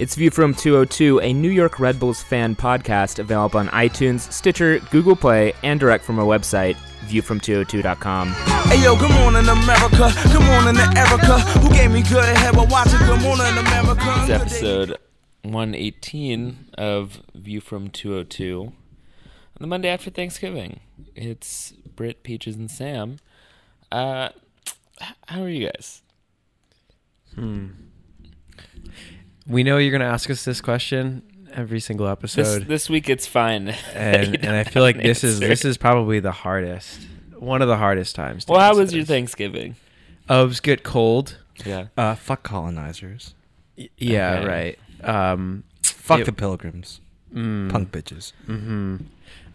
It's View from 202, a New York Red Bulls fan podcast available on iTunes, Stitcher, Google Play, and direct from our website, viewfrom202.com. Hey yo, good morning America. Good morning to Erica, who gave me good head while watching Good Morning America. It's episode 118 of View from 202. On the Monday after Thanksgiving. It's Britt, Peaches, and Sam. Uh, how are you guys? We know you're going to ask us this question every single episode, this week it's fine. and and I feel like an this is this is probably the hardest, one of the hardest times. to Well, how answer was your. Thanksgiving? Oh, it was get cold. Yeah. Uh, fuck colonizers. Y- Yeah, Okay. right. Um, Fuck It- the pilgrims. mm, Punk bitches. Mm-hmm.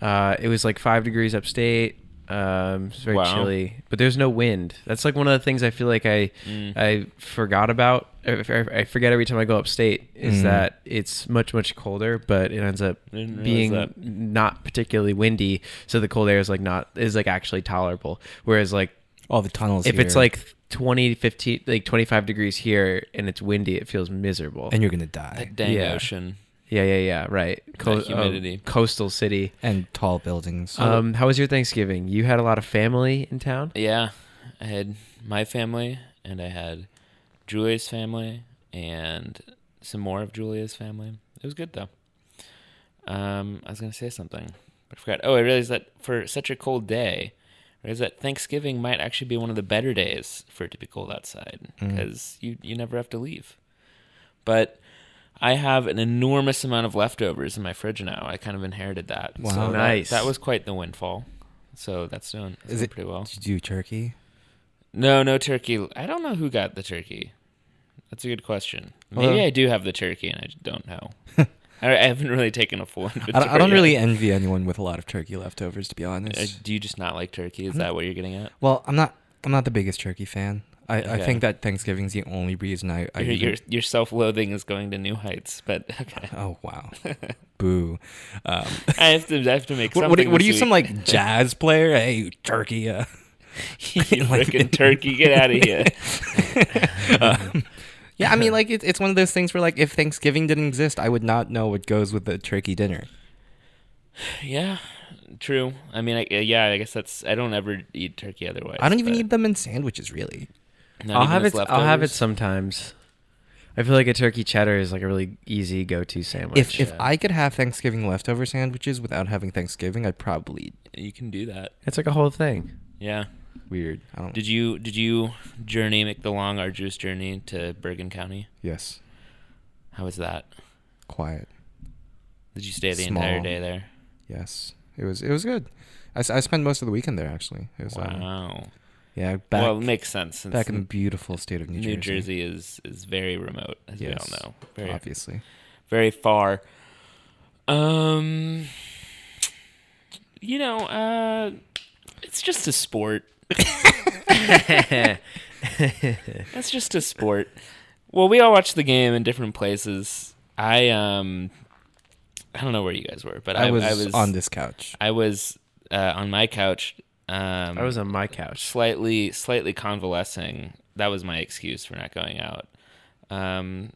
Uh, it was like five degrees upstate. Um, it's very Wow. chilly, but there's no wind. That's like one of the things I feel like I Mm. I forgot about. I I forget every time I go upstate is Mm. that it's much much colder, but it ends up being that. not particularly windy. So the cold air is like not is like actually tolerable. Whereas like All the tunnels. if it's like 20 15 like 25 degrees here and it's windy, it feels miserable. and you're gonna die. That dang Yeah. ocean. Yeah, yeah, yeah. Right. uh, humidity. coastal city. and tall buildings. Um, how was your Thanksgiving? You had a lot of family in town. Yeah. I had my family, and I had Julia's family, and some more of Julia's family. It was good, though. Um, I was going to say something, but I forgot. Oh, I realized that for such a cold day, I realized that Thanksgiving might actually be one of the better days for it to be cold outside Mm. because you, you never have to leave. But I have an enormous amount of leftovers in my fridge now. I kind of inherited that. Wow. So that- Nice. That, was quite the windfall. So that's doing, that's Is doing it pretty well. Did you do turkey? No, no turkey. I don't know who got the turkey. That's a good question. Maybe Although- I do have the turkey and I don't know. I, I haven't really taken a full I inventory. don't, I don't yet. really envy anyone with a lot of turkey leftovers, to be Uh, honest. do you just not like turkey? Is I'm that what you're getting at? Well, I'm not. I'm not the biggest turkey fan. I, I think that Thanksgiving's the only reason I. I Your, your, your self-loathing is going to new heights, but okay. oh wow, boo. Um, I have to. I have to make something. what, are- what are you, some like jazz player? Hey, turkey. Uh, you freaking turkey? Get out of here! um, yeah, I mean, like it, it's one of those things where, like, if Thanksgiving didn't exist, I would not know what goes with a turkey dinner. yeah, true. I mean, I, yeah. I guess that's. I don't ever eat turkey otherwise. I don't even but eat them in sandwiches, really. Not I'll have as it. I'll have it sometimes. I feel like a turkey cheddar is like a really easy go-to sandwich. If if Yeah. I could have Thanksgiving leftover sandwiches without having Thanksgiving, I'd probably You can do that. it's like a whole thing. Yeah. weird. I don't. Did you did you journey make the long arduous journey to Bergen County? yes, How was that? quiet. Did you stay the entire day there? Yes, it was. It was good. I, I spent most of the weekend there actually. It was, um, Wow. Yeah, back well, it makes sense. Since back in the beautiful state of New, New Jersey. Jersey is is very remote, as we all know. Very obviously. very far. Um, you know, uh, it's just a sport. It's just a sport. Well, we all watched the game in different places. I um, I don't know where you guys were, but I, I was, I was on this couch. I was uh, on my couch. Um, I was on my couch. slightly slightly convalescing. That was my excuse for not going out. Um,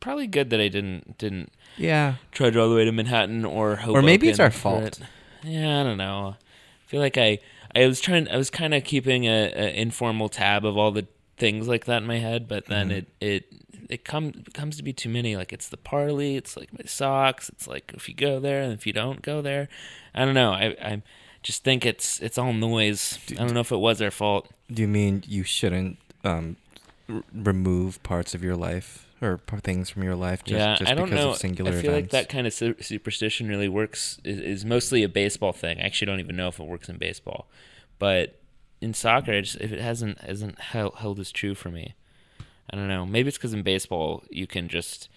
probably good that I didn't didn't Yeah, trudge all the way to Manhattan or Hoboken. or maybe it's our fault. it. Yeah, I don't know. I feel like I I was trying. I was kind of keeping a, a informal tab of all the things like that in my head, but then Mm-hmm. it it it comes comes to be too many. Like it's the parley. It's like my socks. It's like if you go there and if you don't go there, I don't know. I I just think it's it's all noise. I don't know if it was our fault. Do you mean you shouldn't um, r- remove parts of your life or p- things from your life just, yeah, just I don't because know. of singular I feel events? like that kind of su- superstition really works. Is, is mostly a baseball thing. I actually don't even know if it works in baseball, but in soccer, I just, if it hasn't hasn't held, held as true for me, I don't know. Maybe it's because in baseball you can just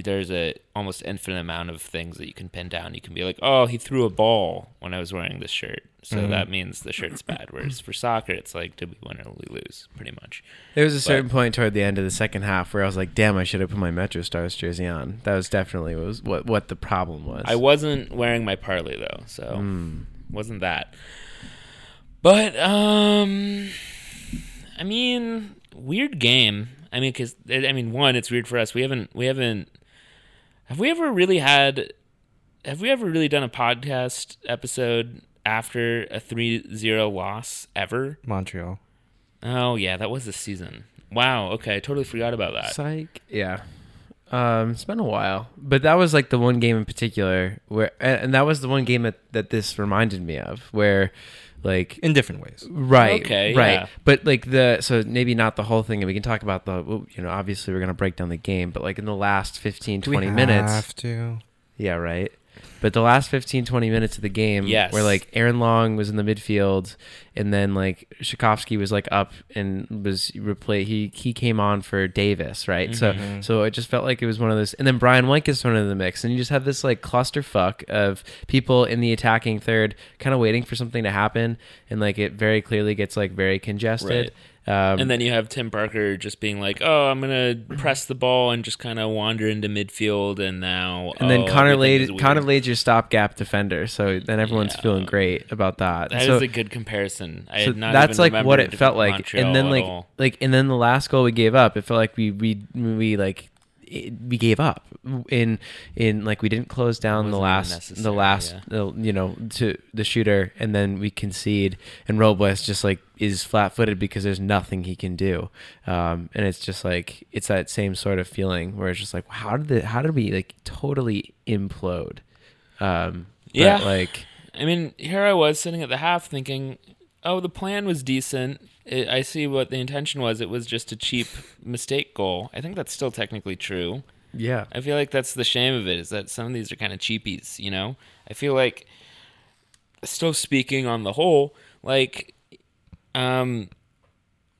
there's a almost infinite amount of things that you can pin down. You can be like, oh, he threw a ball when I was wearing this shirt, so Mhm. that means the shirt's bad. Whereas for soccer, it's like, did we win or we lose? Pretty much. There was a certain point toward the end of the second half where I was like, "Damn, I should have put my Metro Stars jersey on." That was definitely was what what the problem was. I wasn't wearing my Parley though, so. Mm. wasn't that. But um, I mean, weird game. I mean, because I mean, one, it's weird for us. We haven't we haven't Have we ever really had? Have we ever really done a podcast episode after a 3-0 loss ever? Montreal. Oh yeah, that was the season. Wow. Okay, I totally forgot about that. Psych. Yeah. Um, it's been a while, but that was like the one game in particular where, and and that was the one game that, that this reminded me of, where, like, In different ways. right, Okay, right, yeah. but like the so maybe not the whole thing, and we can talk about the, you know, obviously we're gonna break down the game, but like in the last 15, Do we 20 minutes, have to? yeah, right. But the last 15, 20 minutes of the game, Yes. where like Aaron Long was in the midfield, and then like Rzatkowski was like up and was replay. He he came on for Davis, right? Mm-hmm. So so it just felt like it was one of those. And then Brian White gets thrown into the mix, and you just have this like clusterfuck of people in the attacking third, kind of waiting for something to happen, and like it very clearly gets like very congested. Um, And then you have Tim Parker just being like, "Oh, I'm gonna press the ball and just kind of wander into midfield," and now and then oh, Connor everything is Lade. Connor Lade's your stopgap defender, so then everyone's Yeah. feeling great about that. That is so, a good comparison. I so had not that's like what it felt like and then like all. like and then the last goal we gave up it felt like we we we like it, we gave up. In in like we didn't close down the last the last the, you know to the shooter and then we concede. And Robles just like is flat-footed because there's nothing he can do. Um and it's just like it's that same sort of feeling where it's just like how did the how did we like totally implode? Um but, Yeah. like I mean, here I was sitting at the half thinking, "Oh, the plan was decent. I I see what the intention was. It was just a cheap mistake goal. I think that's still technically true. yeah I feel like that's the shame of it is that some of these are kind of cheapies, you know? I feel like still speaking on the whole, like um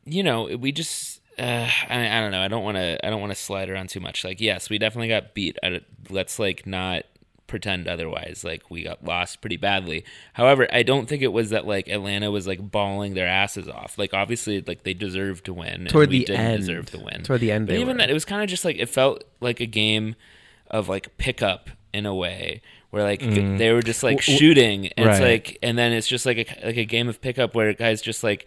you know, we just uh, I, I don't know. I don't want to. I don't want to slide around too much. Like, yes, we definitely got beat. I, let's like not pretend otherwise. Like, we got lost pretty badly. However, I don't think it was that like Atlanta was like bawling their asses off. Like, obviously, like they deserved to win. toward and we the didn't end deserve to win. toward the end But even were. that, it was kind of just like it felt like a game of like pickup in a way, where like they were just like shooting, and it's like, and then it's just like a like a game of pickup where guys just like,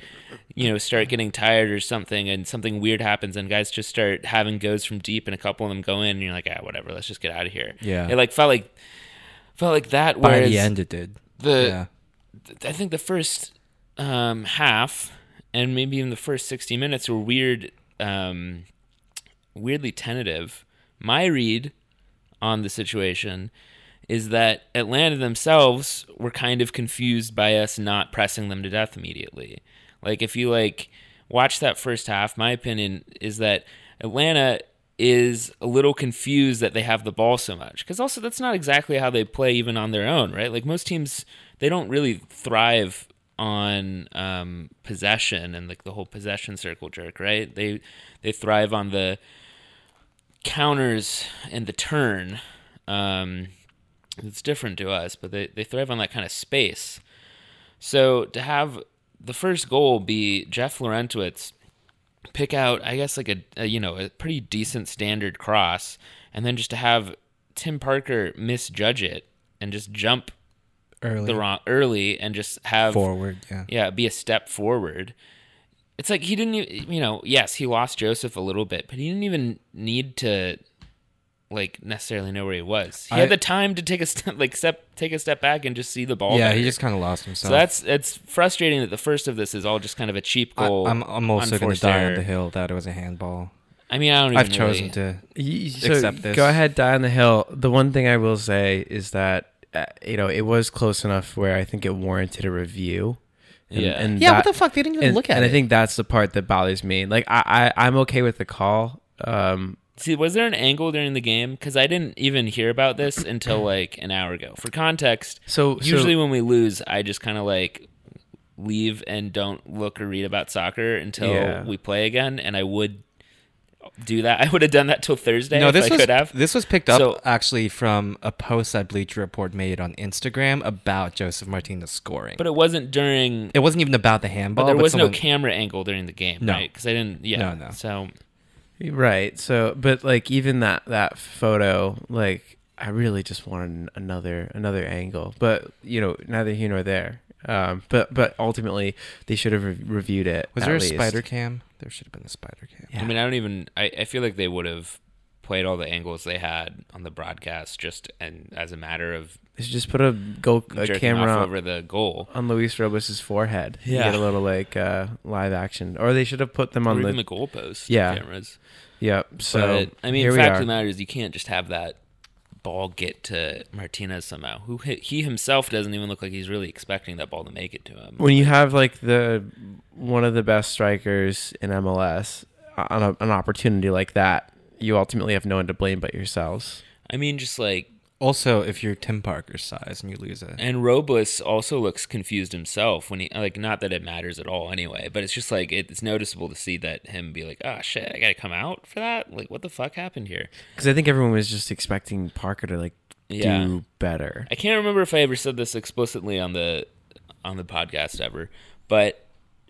you know, start getting tired or something, and something weird happens, and guys just start having goes from deep, and a couple of them go in, and you're like, ah, whatever, let's just get out of here. Yeah. it like felt like felt like that. By the end, it did. the yeah. I think the first um, half and maybe even the first 60 minutes were weird, um, weirdly tentative. My read on the situation is that Atlanta themselves were kind of confused by us not pressing them to death immediately. Like if you like watch that first half, my opinion is that Atlanta is a little confused that they have the ball so much because also that's not exactly how they play even on their own, right? Like most teams, they don't really thrive on um, possession and like the whole possession circle jerk, right? They they thrive on the counters and the turn. Um, it's different to us, but they, they thrive on that kind of space. So to have the first goal be Jeff Larentowicz pick out, I guess, like a, a you know a pretty decent standard cross, and then just to have Tim Parker misjudge it and just jump Early. the wrong early and just have Forward, yeah. yeah, be a step forward. It's like he didn't, e- you know, yes, he lost Josef a little bit, but he didn't even need to, like, necessarily know where he was. He I- had the time to take a step, like, step, take a step back and just see the ball. Yeah, better. he just kind of lost himself. So that's it's frustrating that the first of this is all just kind of a cheap I, goal. I'm, I'm also going to die error. on the hill that it was a handball. I mean, I don't. Even I've chosen really- to. Y- So accept this. Go ahead, die on the hill. The one thing I will say is that uh, you know it was close enough where I think it warranted a review. And, Yeah. and Yeah, that- what the fuck? They didn't even and, look at and it. I think that's the part that bothers me. Like I, I I'm okay with the call. Um, See, was there an angle during the game? Because I didn't even hear about this until like an hour ago. For context, so usually so, when we lose, I just kind of like leave and don't look or read about soccer until Yeah. we play again. And I would do that. I would have done that till Thursday no, this I was could have. this was picked up So- actually from a post that Bleacher Report made on Instagram about Josef Martinez scoring. But it wasn't during. it wasn't even about the handball. But there was someone- no camera angle during the game, No. right? Because I didn't. Yeah. No, no. So right. So but like even that that photo, like I really just wanted another another angle. But you know, neither here nor there. Um, but but ultimately they should have re- reviewed it. Was at there a least. spider cam? There should have been a spider cam. Yeah. I mean, I don't even. I, I feel like they would have played all the angles they had on the broadcast just and as a matter of should just put a go a camera over the goal. on Luis Robles' forehead. Yeah. get a little like uh, live action, or they should have put them Or on the. the goalpost Yeah. cameras. Yep. So but I mean, we fact of the matter is, you can't just have that ball get to Martinez somehow. Who he he himself doesn't even look like he's really expecting that ball to make it to him. when you have like the one of the best strikers in MLS on a, an opportunity like that, you ultimately have no one to blame but yourselves. I mean, just like Also, if you're Tim Parker's size and you lose it, And Robles also looks confused himself when he like not that it matters at all anyway, but it's just like it's noticeable to see that him be like, "Ah, shit, I got to come out for that? Like what the fuck happened here?" Because I think everyone was just expecting Parker to like Yeah. do better. I can't remember if I ever said this explicitly on the on the podcast ever, but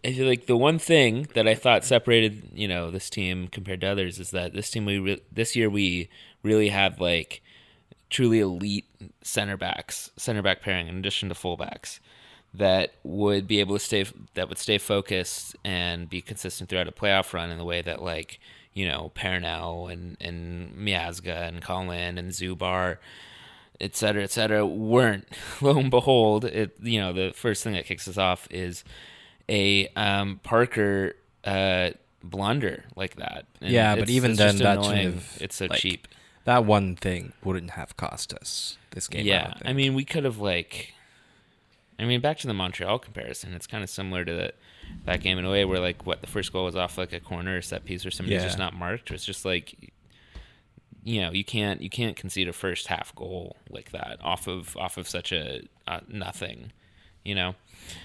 I feel like the one thing that I thought separated, you know, this team compared to others is that this team we re- this year we really had like truly elite center backs, center back pairing in addition to fullbacks that would be able to stay that would stay focused and be consistent throughout a playoff run in the way that like you know Perrinelle and and Miazga and Collin and Zubar et cetera, et cetera, weren't. Lo and behold, it you know the first thing that kicks us off is a um, Parker uh, blunder like that. And Yeah, but even then, that have, it's so like, cheap. that one thing wouldn't have cost us this game. yeah, don't I, mean, we could have like, I mean, back to the Montreal comparison. It's kind of similar to the, that game in a way where like what the first goal was off like a corner or set piece or somebody's Yeah. just not marked. It's just like. You know, you can't you can't concede a first half goal like that off of off of such a uh, nothing. You know,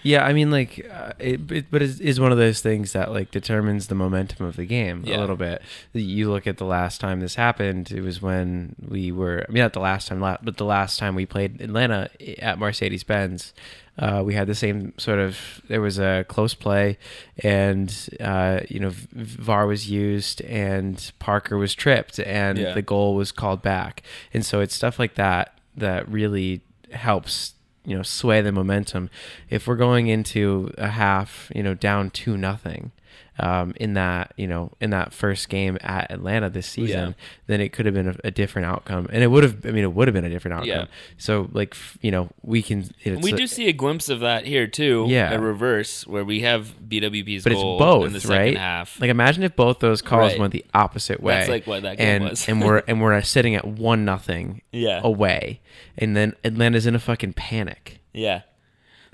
Yeah, I mean, like, uh, it, it, but it is one of those things that like determines the momentum of the game Yeah. a little bit. You look at the last time this happened; it was when we were. I mean, not the last time, but the last time we played Atlanta at Mercedes Benz. Uh, we had the same sort of. There was a close play, and uh, you know, VAR was used, and Parker was tripped, and Yeah. the goal was called back. And so it's stuff like that that really helps you know sway the momentum. If we're going into a half you know down two nothing um, in that you know in that first game at Atlanta this season Yeah. then it could have been a, a different outcome and it would have I mean it would have been a different outcome Yeah. so like you know we can it's we a- do see a glimpse of that here too. Yeah. a reverse where we have BWP's but it's goal both in the second right half. like imagine if both those calls Right. went the opposite way That's like what that game and was. and we're and we're sitting at one nothing Yeah. away and then Atlanta's in a fucking panic yeah,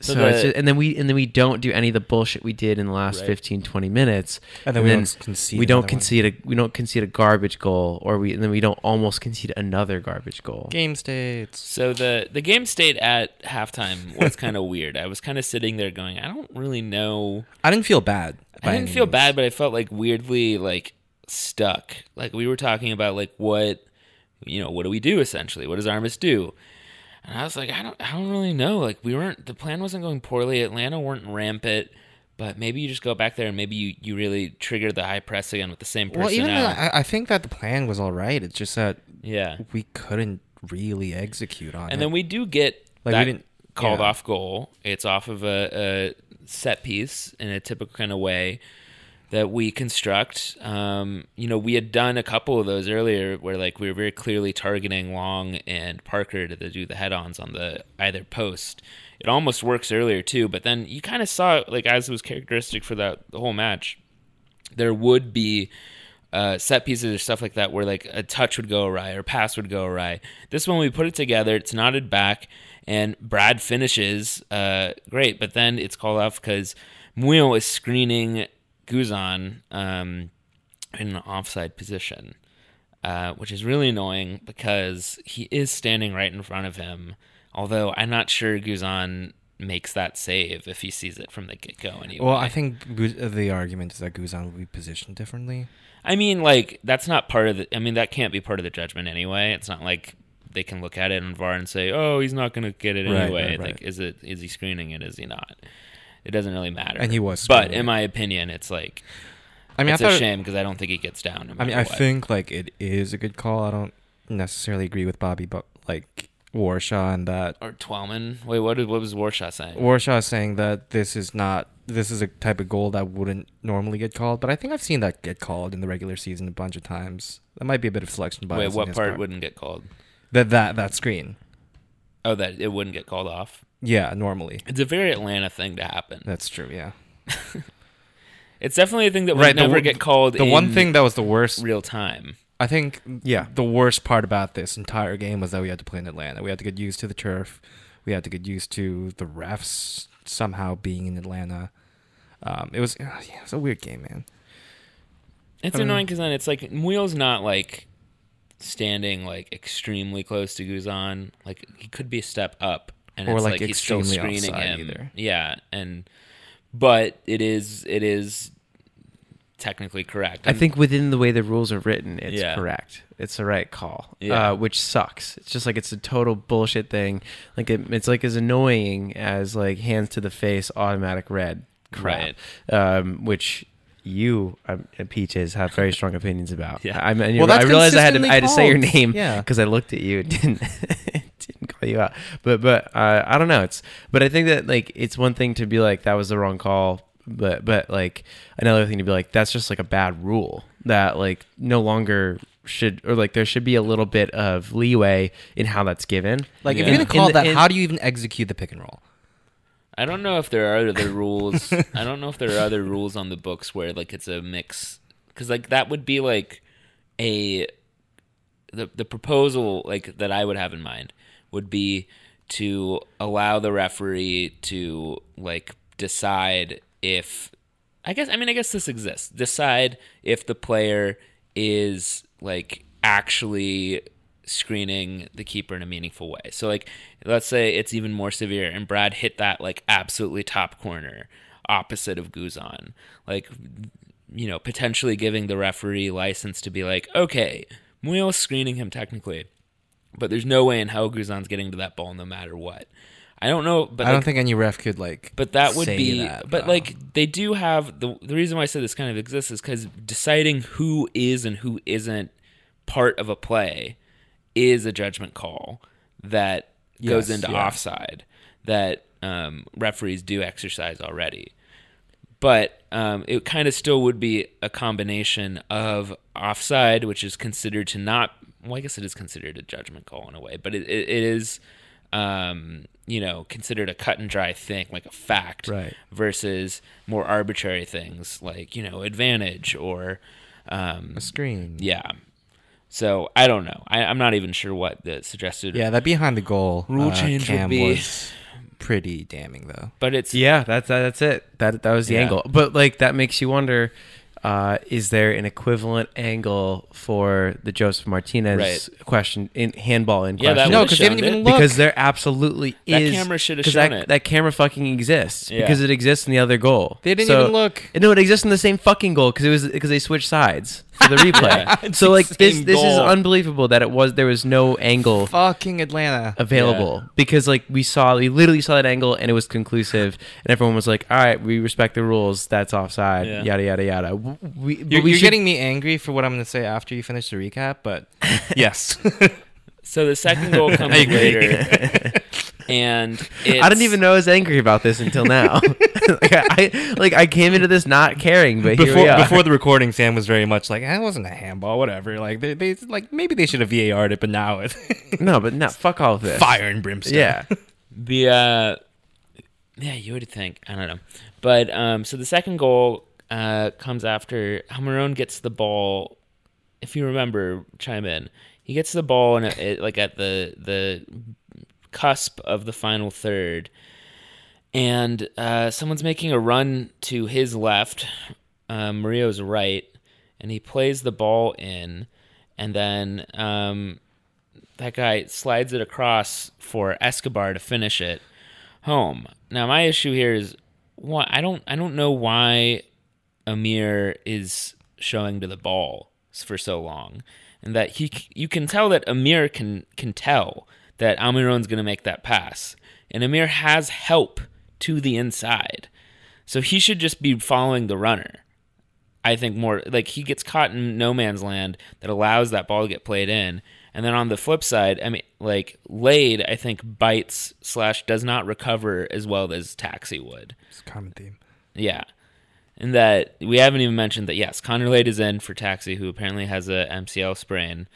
So, So it's just, and then we and then we don't do any of the bullshit we did in the last Right. 15 20 minutes. And then we don't concede we don't another one. a we don't concede a garbage goal or we and then we don't almost concede another garbage goal. game states. So the the game state at halftime was kind of weird. I was kind of sitting there going, I don't really know. I didn't feel bad. I didn't feel means. bad, but I felt like weirdly like stuck. Like we were talking about like what you know, what do we do essentially? What does Armas do? And I was like, I don't I don't really know. Like we weren't the plan wasn't going poorly. Atlanta weren't rampant. But maybe you just go back there and maybe you, you really trigger the high press again with the same personnel. Well, even though I, I think that the plan was all right. It's just that yeah. we couldn't really execute on it. And then we do get Like, we that didn't- called yeah. off goal. It's off of a, a set piece in a typical kind of way that we construct. Um, you know, we had done a couple of those earlier where like we were very clearly targeting Long and Parker to do the head-ons on the either post. It almost works earlier too, but then you kind of saw like as it was characteristic for that the whole match there would be uh, set pieces or stuff like that where like a touch would go awry or pass would go awry. This one we put it together, it's knotted back, and Brad finishes uh, great, but then it's called off because Murillo is screening Guzan um, in an offside position, uh, which is really annoying because he is standing right in front of him. Although I'm not sure Guzan makes that save if he sees it from the get go anyway. well, I think the argument is that Guzan will be positioned differently. I mean, like that's not part of the. I mean, that can't be part of the judgment anyway. It's not like they can look at it in VAR and say, "Oh, he's not going to get it Right, anyway." right, right. Like, is it? Is he screening it? Is he not? It doesn't really matter. And he was But in my opinion, it's like I mean, it's I a shame because I don't think he gets down. No I mean, I what. think like it is a good call. I don't necessarily agree with Bobby, but like Warshaw and that Or Twellman. Wait, what, did, what was Warshaw saying? Warshaw saying that this is not this is a type of goal that wouldn't normally get called, but I think I've seen that get called in the regular season a bunch of times. That might be a bit of selection bias. Wait, what his part wouldn't get called? that that that screen? Oh, that it wouldn't get called off. Yeah, normally. It's a very Atlanta thing to happen. That's true. Yeah. It's definitely a thing that would Right, never one- get called. The one thing that was the worst, real time. I think, Yeah. the worst part about this entire game was that we had to play in Atlanta. We had to get used to the turf. We had to get used to the refs somehow being in Atlanta. Um, it was yeah, it's a weird game, man. It's I mean- annoying because then it's like Murillo's not like standing like extremely close to Guzan. Like he could be a step up, and Or, it's like, like, he's still screening him. either. Yeah, and but it is it is technically correct. I think within the way the rules are written, it's Yeah. correct. It's the right call. Yeah. Uh, which sucks. It's just like it's a total bullshit thing. Like it, it's like as annoying as like hands to the face, automatic red crap. Um, which you um, and Peaches have very strong opinions about. Yeah. I mean, Well, I realized I had to I had to say your name Yeah. because I looked at you didn't didn't call you out. But but uh, I don't know. It's but I think that like it's one thing to be like that was the wrong call, but but like another thing to be like that's just like a bad rule that like no longer should or like there should be a little bit of leeway in how that's given. Like, if you're gonna call the- that, in- how do you even execute the pick and roll? I don't know if there are other rules. I don't know if there are other rules on the books where like it's a mix because like that would be like a the the proposal like that I would have in mind would be to allow the referee to like decide if I guess I mean I guess this exists. Decide if the player is like actually screening the keeper in a meaningful way. So like let's say it's even more severe and Brad hit that like absolutely top corner opposite of Guzan. Like you know, potentially giving the referee license to be like, okay, Murillo's screening him technically, but there's no way in hell Guzan's getting to that ball no matter what. I don't know, but I don't think any ref could like. but that would say be, that, but though. like they do have the the reason why I said this kind of exists is because deciding who is and who isn't part of a play is a judgment call that goes into yeah. offside that um, referees do exercise already. But um, it kind of still would be a combination of offside, which is considered to not. Well, I guess it is considered a judgment call in a way, but it, it, it is, um, you know, considered a cut and dry thing, like a fact, Right. versus more arbitrary things like you know advantage or, um, a screen. yeah. So I don't know. I, I'm not even sure what the suggested. Yeah, that behind the goal Rule uh, change would be- was pretty damning, though. but it's Yeah, that's that's it. That that was the Yeah. angle. But like that makes you wonder: uh, is there an equivalent angle for the Josef Martinez Right. question in handball in Yeah, question? No, because they didn't even it. look. because there absolutely That is. camera should have 'cause shown that, it. That camera fucking exists Yeah. because it exists in the other goal. They didn't So- even look. No, it exists in the same fucking goal because it was because they switched sides for the replay. Yeah. So like this this is unbelievable that it was there was no angle Fucking Atlanta. available because like we saw we literally saw that angle and it was conclusive and everyone was like all right we respect the rules that's offside Yeah. yada yada yada we, but You're, we you're should- getting me angry for what I'm going to say after you finish the recap, but yes. so the second goal comes I agree. later, and it's, I didn't even know I was angry about this until now. like, I, like I came into this not caring, but here we before are. before the recording, Sam was very much like, "Eh, "It wasn't a handball, whatever." Like they, they like maybe they should have VAR'd it, but now it's no, but no, fuck all of this. fire and brimstone. Yeah, the uh, yeah, you would think I don't know, but um, so the second goal uh comes after Almiron gets the ball. If you remember, chime in. He gets the ball and it, like at the the cusp of the final third, and uh, someone's making a run to his left, uh, Mario's right, and he plays the ball in, and then um, that guy slides it across for Escobar to finish it home. Now my issue here is why I don't I don't know why Amir is showing to the ball for so long, and that he you can tell that Amir can can tell that Almiron's going to make that pass, and Amir has help to the inside, so he should just be following the runner. I think more like he gets caught in no man's land that allows that ball to get played in, And then on the flip side, I mean, like Lade, I think bites slash does not recover as well as Taxi would. It's a common theme. Yeah. And that we haven't even mentioned that yes, Connor Lade is in for Taxi, who apparently has a MCL sprain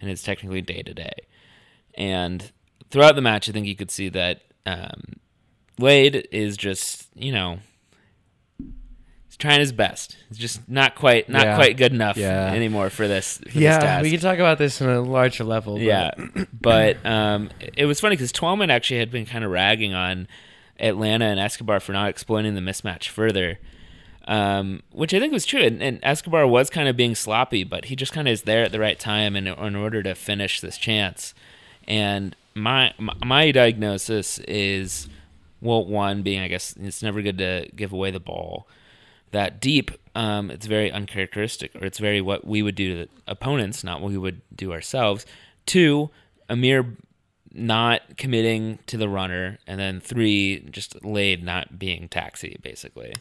and is technically day to day. And throughout the match, I think you could see that um, Lade is just you know he's trying his best. He's just not quite not Yeah. quite good enough Yeah. anymore for this. For this Yeah, task. we can talk about this on a larger level. but- Yeah, but um, it was funny because Twellman actually had been kind of ragging on Atlanta and Escobar for not exploiting the mismatch further, um, which I think was true. And, and Escobar was kind of being sloppy, but he just kind of is there at the right time in, in order to finish this chance. And my my, my diagnosis is, well, one being I guess it's never good to give away the ball that deep, um, it's very uncharacteristic, or it's very what we would do to opponents, not what we would do ourselves. Two, Amir not committing to the runner, and then three, just Lade not being taxi, basically.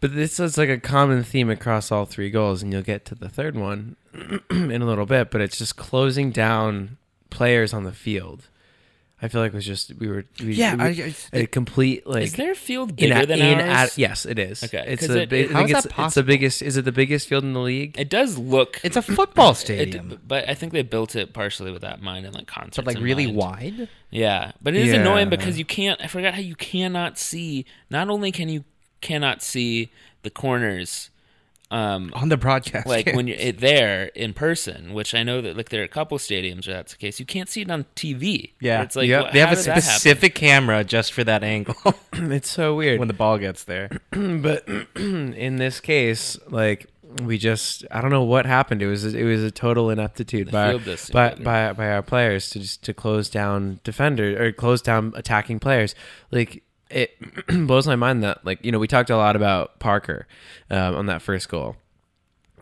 But this is like a common theme across all three goals, and you'll get to the third one in a little bit. But it's just closing down players on the field. I feel like it was just we were we, Yeah, we- I- I- a complete like Is their field bigger a- than in ours? a- yes, it is. Okay, it's 'cause a it- big. it- I think is it's that it's the biggest. Is it the biggest field in the league? It does look. It's a football it- stadium, but I think they built it partially with that mind and like concerts. but like really mind. wide. Yeah, but it is Yeah. annoying because you can't. I forgot how you cannot see. Not only can you cannot see the corners, um, on the broadcast. like when you're there in person, which I know that like there are a couple stadiums where that's the case. You can't see it on TV. yeah, it's like yeah. what- they have a did that happen? specific camera just for that angle it's so weird. when the ball gets there. but in this case, like we just I don't know what happened. It was it was a total ineptitude by field by, by by our players to just to close down defenders or close down attacking players. Like it blows my mind that like you know we talked a lot about Parker um, on that first goal.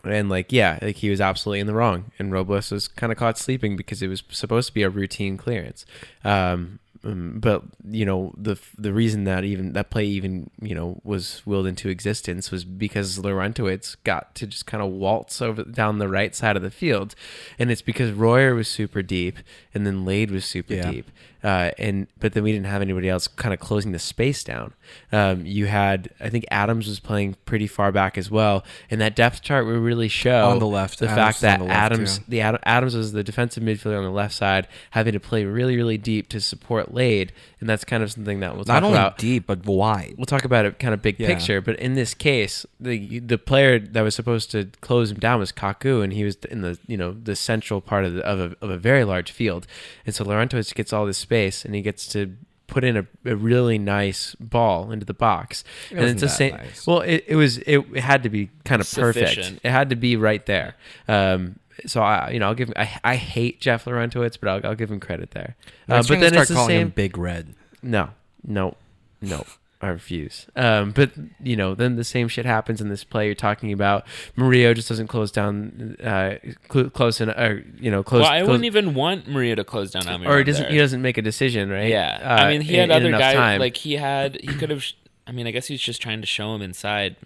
And like yeah, like he was absolutely in the wrong, and Robles was kind of caught sleeping because it was supposed to be a routine clearance. Um, um, but you know the the reason that even that play even you know was willed into existence was because Larentowicz got to just kind of waltz over down the right side of the field, and it's because Royer was super deep and then Lade was super Yeah. deep, uh, and but then we didn't have anybody else kind of closing the space down. Um, you had I think Adams was playing pretty far back as well, and that depth chart will really show On the left, the Adams fact that the Adams too. the Ad- Adams was the defensive midfielder on the left side, having to play really, really deep to support Lade, and that's kind of something that we'll talk Not only about. deep but wide. We'll talk about it kind of big Yeah. picture, but in this case, the the player that was supposed to close him down was Kaku, and he was in the you know the central part of the, of, a, of a very large field, and so Larentowicz gets all this space, and he gets to put in a, a really nice ball into the box, It and it's the same. nice. Well, it, it was it, it had to be kind of perfect. It had to be right there. Um, so I, you know, I'll give. I, I hate Jeff Larentowicz, but I'll, I'll give him credit there. Uh, but then gonna it's start the calling him same. Big Red. No, no, no. I refuse. Um, but you know, then the same shit happens in this play you're talking about. Murillo just doesn't close down, uh, cl- close in, or you know, close. well, I close- wouldn't even want Maria to close down Amir. or he doesn't. there. He doesn't make a decision, right? Yeah, Uh, I mean, he had in other enough guys. time. Like he had, he could have. I mean, I guess he's just trying to show him inside.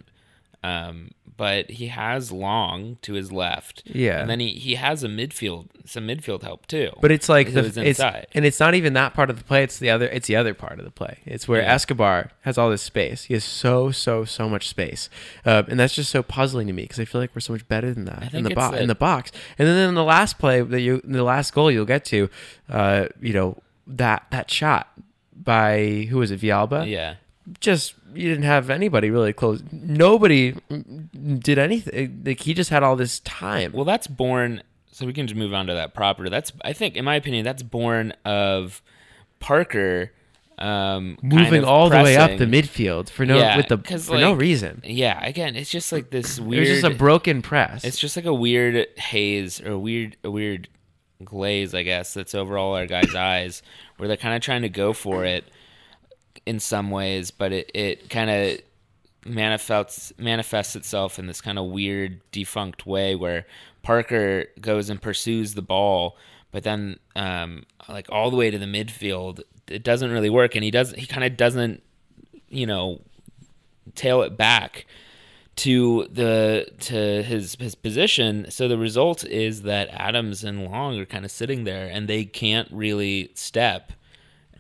Um, but he has long to his left. Yeah. and then he he has a midfield, some midfield help too. But it's like the it's inside. and it's not even that part of the play. It's the other. It's the other part of the play. It's where Yeah. Escobar has all this space. He has so so so much space, uh, and that's just so puzzling to me because I feel like we're so much better than that in the box. In the box, and then in the last play that you, the last goal you'll get to, uh, you know that that shot by who was it, Villalba? yeah, just you didn't have anybody really close. Nobody did anything. Like he just had all this time. well, that's born. So we can just move on to that proper. That's I think, in my opinion, that's born of Parker um, kind moving of all the way up the midfield for no Yeah, with the for no reason. Yeah, again, it's just like this weird. It's just a broken press. It's just like a weird haze or a weird a weird glaze, I guess, that's over all our guys' eyes, where they're kind of trying to go for it in some ways, but it, it kind of manifests manifests itself in this kind of weird defunct way where Parker goes and pursues the ball, but then um, like all the way to the midfield, it doesn't really work, and he does he kind of doesn't, you know, tail it back to the to his his position. So the result is that Adams and Long are kind of sitting there and they can't really step.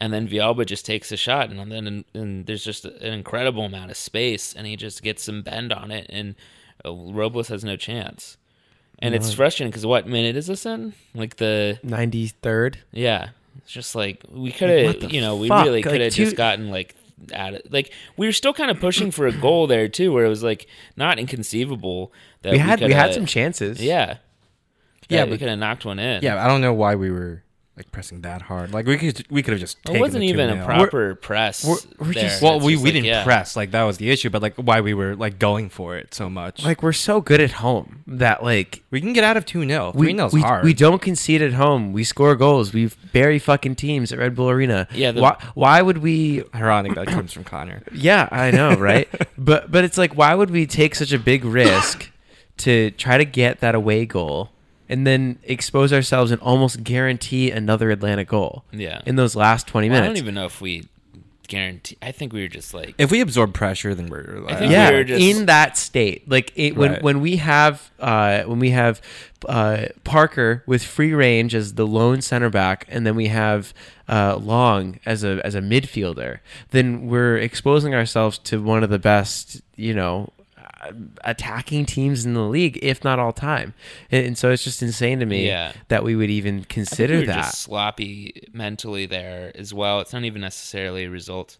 And then Villalba just takes a shot, and then and there's just an incredible amount of space, and he just gets some bend on it, and uh, Robles has no chance. And it's frustrating because what minute is this in? Like the Ninety third. yeah, it's just like we could have, you know, we fuck? really could Like, have two- just gotten like at it. Like we were still kind of pushing for a goal there too, where it was like not inconceivable that We had we had some chances. Yeah, yeah, we could have knocked one in. Yeah, I don't know why we were like pressing that hard. Like we could we could have just. it wasn't the even a 2-0. proper press. we're- we're there. just- Well, we, just we like, didn't yeah. press like that was the issue, but like why we were like going for it so much. Like we're so good at home that like we can get out of two 0 we Three 0 we, hard. we don't concede at home. We score goals. We bury fucking teams at Red Bull Arena. Yeah, the- why why would we Ironic that comes from Connor. Yeah, I know, right? but but it's like why would we take such a big risk to try to get that away goal and then expose ourselves and almost guarantee another Atlanta goal Yeah. in those last 20 Well, I don't even know if we guarantee. I think we were just like If we absorb pressure, then we're. I think yeah, we were just- in that state, like it, when Right. when we have uh, when we have uh, Parker with free range as the lone center back, and then we have uh, Long as a as a midfielder, then we're exposing ourselves to one of the best, you know. Attacking teams in the league, if not all time, and, and so it's just insane to me Yeah. that we would even consider we that. just sloppy mentally there as well. It's not even necessarily a result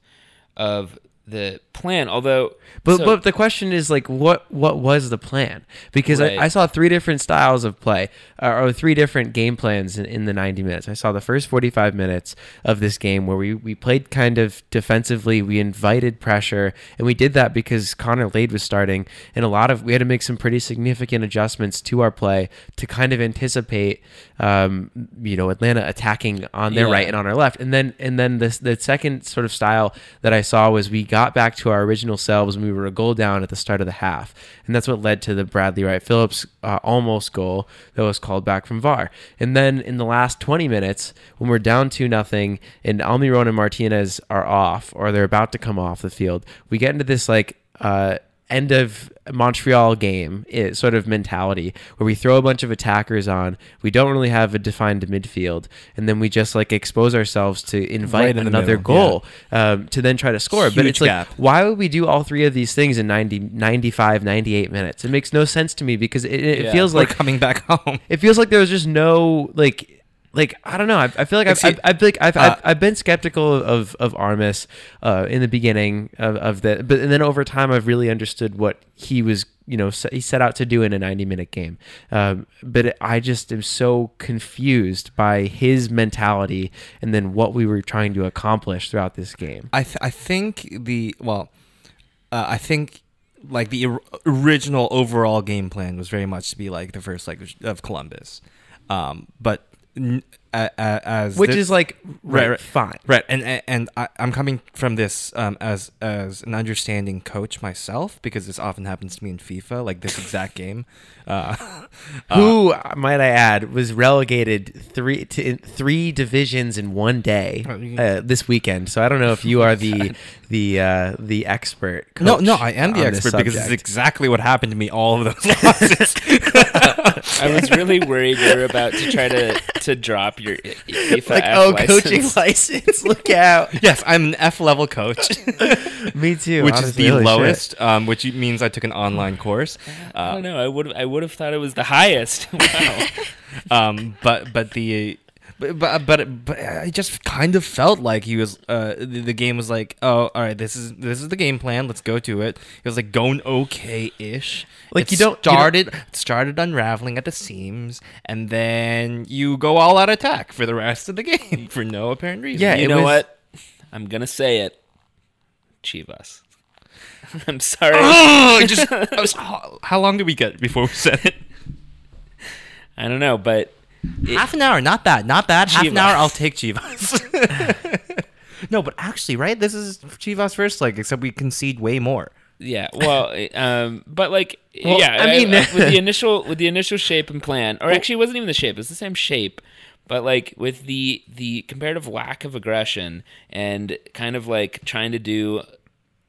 of the plan, although. But so- but the question is like what what was the plan? Because Right. I, I saw three different styles of play uh, or three different game plans in, in the 90 minutes. I saw the first 45 minutes of this game where we, we played kind of defensively, we invited pressure, and we did that because Connor Lade was starting and a lot of we had to make some pretty significant adjustments to our play to kind of anticipate um, you know Atlanta attacking on their Yeah. right and on our left. And then and then this the second sort of style that I saw was we got back to our original selves and we were a goal down at the start of the half. And that's what led to the Bradley Wright Phillips uh, almost goal that was called back from VAR. And then in the last 20 minutes when we're down 2 nothing and Almiron and Martinez are off or they're about to come off the field, we get into this like uh end of Montreal game it, sort of mentality where we throw a bunch of attackers on. We don't really have a defined midfield, and then we just like expose ourselves to invite Right in another middle, goal um, to then try to score. but Huge it's like, why would we do all three of these things in 90, 95, 98 minutes? It makes no sense to me because it, it Yeah. feels like coming back home. it feels like there was just no like like I don't know. I, I feel like I've, I've, I've, like, I've, uh, I've, I've been skeptical of of Armas uh, in the beginning of, of the, but and then over time I've really understood what he was you know he set out to do in a ninety minute game. Um, but I just am so confused by his mentality and then what we were trying to accomplish throughout this game. I th- I think the well, uh, I think like the or- original overall game plan was very much to be like the first leg of Columbus, um, but 嗯 a- a- as Which this- is like right, Right, right. fine. Right, and and- and I, I'm coming from this um, as as an understanding coach myself because this often happens to me in FIFA, like this exact game. Uh, Who might I add was relegated three to in three divisions in one day Oh, uh, this weekend. So I don't know if you are the the uh, the expert. no, coach no, I am the on this expert because it's subject. exactly what happened to me all of those losses. I was really worried you were about to try to to drop your FIFA like F oh license. coaching license. Look out! yes, I'm an F level coach. Me too. which is the holy lowest, um, which means I took an online course. I Uh, don't know. I would I would have thought it was the highest. Wow. um, but but the but, but but but I just kind of felt like he was uh the, the game was like oh all right this is this is the game plan let's go to it it was like going okay ish Like, you don't- you don't- started started unraveling at the seams and then you go all out attack for the rest of the game for no apparent reason Yeah, you know was- what? I'm gonna say it. Chivas. I'm sorry. oh, just I was, how long did we get before we said it I don't know, but it- half an hour, not bad, not bad. Half an hour, I'll take Chivas. no, but actually, right? This is Chivas first leg, except we concede way more. yeah, well, um, but like, Well, yeah, I mean- with the initial with the initial shape and plan, or actually, it wasn't even the shape; it was the same shape, but like with the the comparative lack of aggression and kind of like trying to do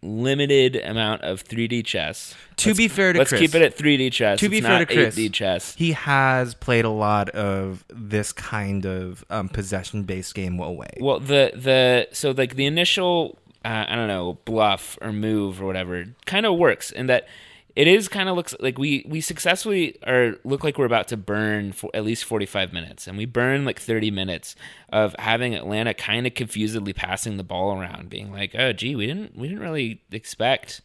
limited amount of 3D chess. To Let's- be fair to Chris. let's Chris- keep it at 3D chess. to be fair to Chris, 8D chess. he has played a lot of this kind of um, possession-based game Well, away. Well, the the so like the initial uh, I don't know bluff or move or whatever kind of works in that it is kind of looks like we we successfully are look like we're about to burn for at least 45 minutes and we burn like 30 minutes of having Atlanta kind of confusedly passing the ball around being like oh gee we didn't we didn't really expect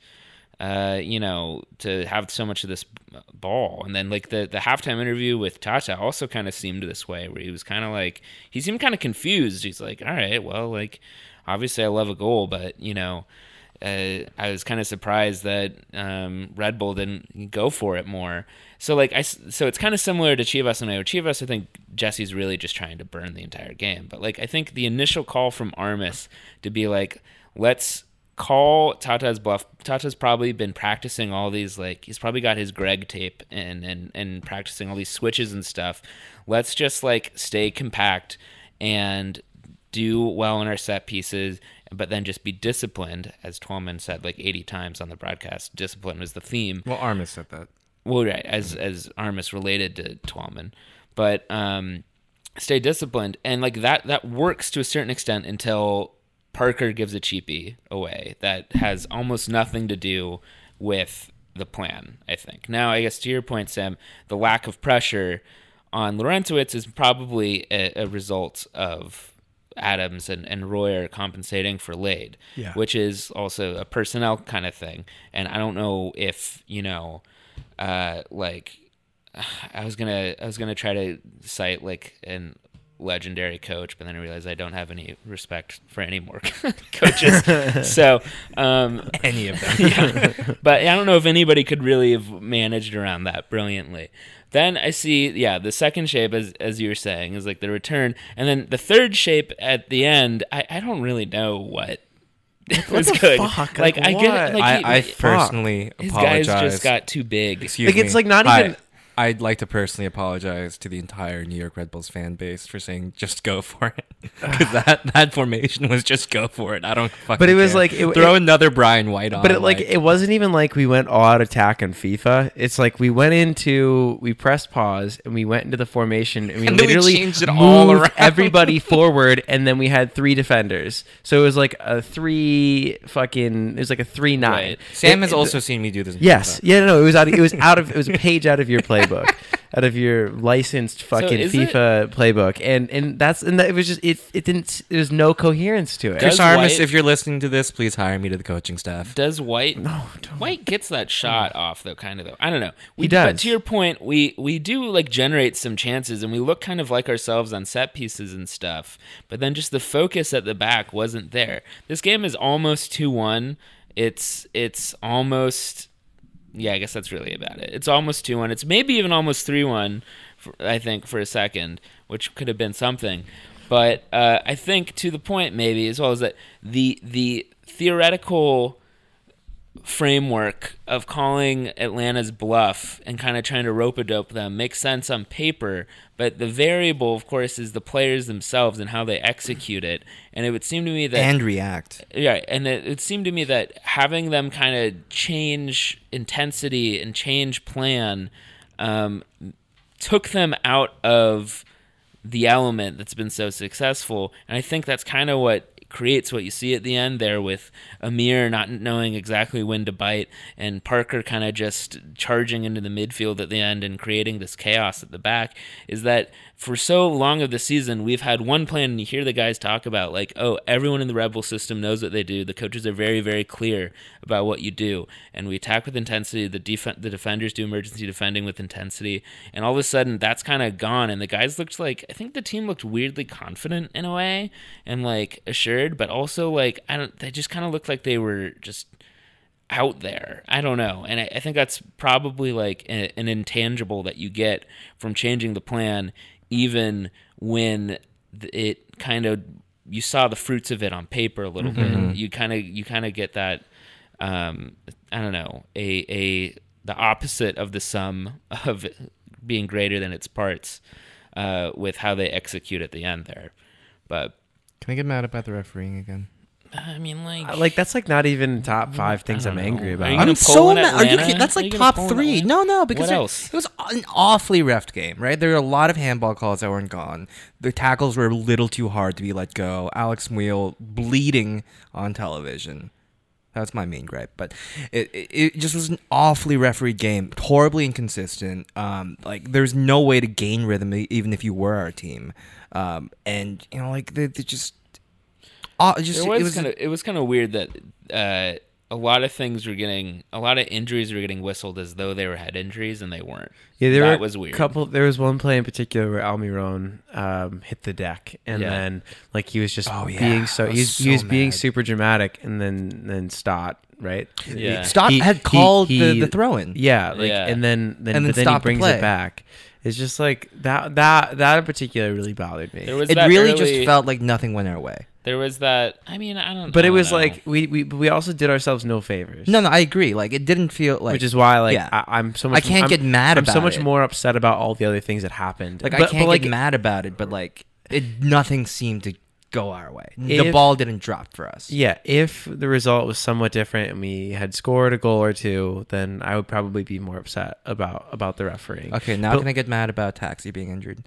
uh, you know, to have so much of this ball. And then like the the halftime interview with Tata also kind of seemed this way, where he was kind of like he seemed kind of confused. He's like, all right, well, like obviously I love a goal, but you know. Uh, I was kind of surprised that um, Red Bull didn't go for it more. So like I, so it's kind of similar to Chivas and I. Chivas, I think Jesse's really just trying to burn the entire game. But like I think the initial call from Armas to be like, let's call Tata's bluff. Tata's probably been practicing all these like he's probably got his Greg tape and and and practicing all these switches and stuff. Let's just like stay compact and do well in our set pieces, but then just be disciplined, as Twellman said like 80 times on the broadcast. Discipline was the theme. well, Armas said that. Well, right, as as Armas related to Twellman, but um, stay disciplined, and like that that works to a certain extent until Parker gives a cheapie away that has almost nothing to do with the plan. I think now, I guess to your point, Sam, the lack of pressure on Larentowicz is probably a, a result of Adams and, and Roy are compensating for Lade, Yeah. which is also a personnel kind of thing. And I don't know if, you know, uh, like I was gonna I was gonna try to cite like an legendary coach, but then I realized I don't have any respect for any more coaches. so um, Any of them. yeah. But I don't know if anybody could really have managed around that brilliantly. Then I see, yeah, the second shape, as as you were saying, is like the return, and then the third shape at the end. I, I don't really know what was the good. fuck? Like, Like, I get, what? like he- I, I fuck. personally his guys apologize. just got too big. Excuse Like, me. it's, like, not I- even- I'd like to personally apologize to the entire New York Red Bulls fan base for saying just go for it because that that formation was just go for it. I don't fucking. But it was care. like- it- throw it- another Brian White on. But it, like it wasn't even like we went all out attack on FIFA. It's like we went into we pressed pause and we went into the formation and we And then we literally changed it all around. everybody forward and then we had three defenders. So it was like a three fucking it was like a three nine. Right. Sam has also seen me do this. Yes. FIFA. Yeah. No. It was out. Of, it was out of. It was a page out of your playbook, out of your licensed fucking is it- FIFA playbook, and and that's and that it was just it. It didn't. There was no coherence to it. Chris Does Armas, White- if you're listening to this, please hire me to the coaching staff. Does White? No, don't. White gets that shot off though, kind of though. I don't know. We, He does. But to your point, we we do like generate some chances, and we look kind of like ourselves on set pieces and stuff. But then just the focus at the back wasn't there. This game is almost two one. It's it's almost yeah. I guess that's really about it. It's almost two one. It's maybe even almost three one. I think for a second, which could have been something. But uh, I think to the point maybe as well is that the the theoretical framework of calling Atlanta's bluff and kind of trying to rope a dope them makes sense on paper, but the variable, of course, is the players themselves and how they execute it. And it would seem to me that and react. yeah, and it, it seemed to me that having them kind of change intensity and change plan um, took them out of the element that's been so successful. And I think that's kind of what creates what you see at the end there with Amir not knowing exactly when to bite and Parker kind of just charging into the midfield at the end and creating this chaos at the back is that for so long of the season we've had one plan and you hear the guys talk about like oh everyone in the rebel system knows what they do. The coaches are very very clear about what you do. And we attack with intensity. The def- the defenders do emergency defending with intensity. And all of a sudden that's kind of gone. And the guys looked like I think the team looked weirdly confident in a way. And like assured but also like I don't they just kind of looked like they were just out there. I don't know. And I, I think that's probably like a, an intangible that you get from changing the plan, even when it kind of you saw the fruits of it on paper a little bit. You kind of you kind of get that. Um, I don't know a a the opposite of the sum of being greater than its parts uh, with how they execute at the end there. But Can I get mad about the refereeing again? I mean, like, like that's like not even top five things I'm don't angry know. about. Are you I'm gonna so pull in mad. Are you Atlanta? kidding? That's Are like you gonna top pull in three. Atlanta? No, no, because What there- else? it was an awfully refed game, right? There were a lot of handball calls that weren't gone. The tackles were a little too hard to be let go. Alex Wheel bleeding on television. That's my main gripe, but it, it it just was an awfully refereed game, horribly inconsistent. Um, like there's no way to gain rhythm even if you were our team, um, and you know like they, they just, uh, just was, it was kind of it was kind of weird that uh, a lot of things were getting a lot of injuries were getting whistled as though they were head injuries and they weren't. Yeah, there that were was weird. Couple. There was one play in particular where Almiron um, hit the deck, and Yeah. then like he was just Oh, yeah. being so I was he was, he so was being super dramatic, and then then Stott right. Yeah. Stott He- had called he- the, the throw in. Yeah, like Yeah. and then then, And then but then he stop the brings play. it back. It's just like that that that in particular really bothered me. It that really early- just felt like nothing went our way. There was that. I mean, I don't. but I it don't was know. like we, we but we also did ourselves no favors. No, no, I agree. Like it didn't feel like which is why like yeah. I, I'm so much. I can't I'm- get mad I'm so much it. more upset about all the other things that happened. like I can't but, like, get mad about it, but like it, nothing seemed to go our way. the If- ball didn't drop for us. Yeah, if the result was somewhat different and we had scored a goal or two, then I would probably be more upset about about the refereeing. Okay, now But- can I get mad about Taxi being injured?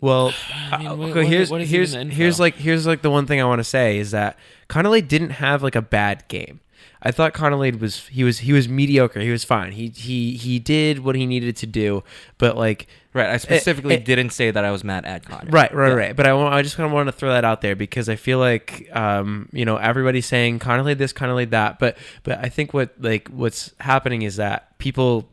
Well, I mean, uh, what- okay, what- here's what is here's even the here's like here's like the one thing I want to say is that Connolly didn't have like a bad game. I thought Connolly was he was he was mediocre. He was fine. He he he did what he needed to do, but like Right. I specifically it- didn't say that I was mad at Connor. Right, right, Yeah. right. But I want, I just kind of want to throw that out there because I feel like, um, you know, everybody's saying Connolly this, Connolly that, but but I think what like what's happening is that people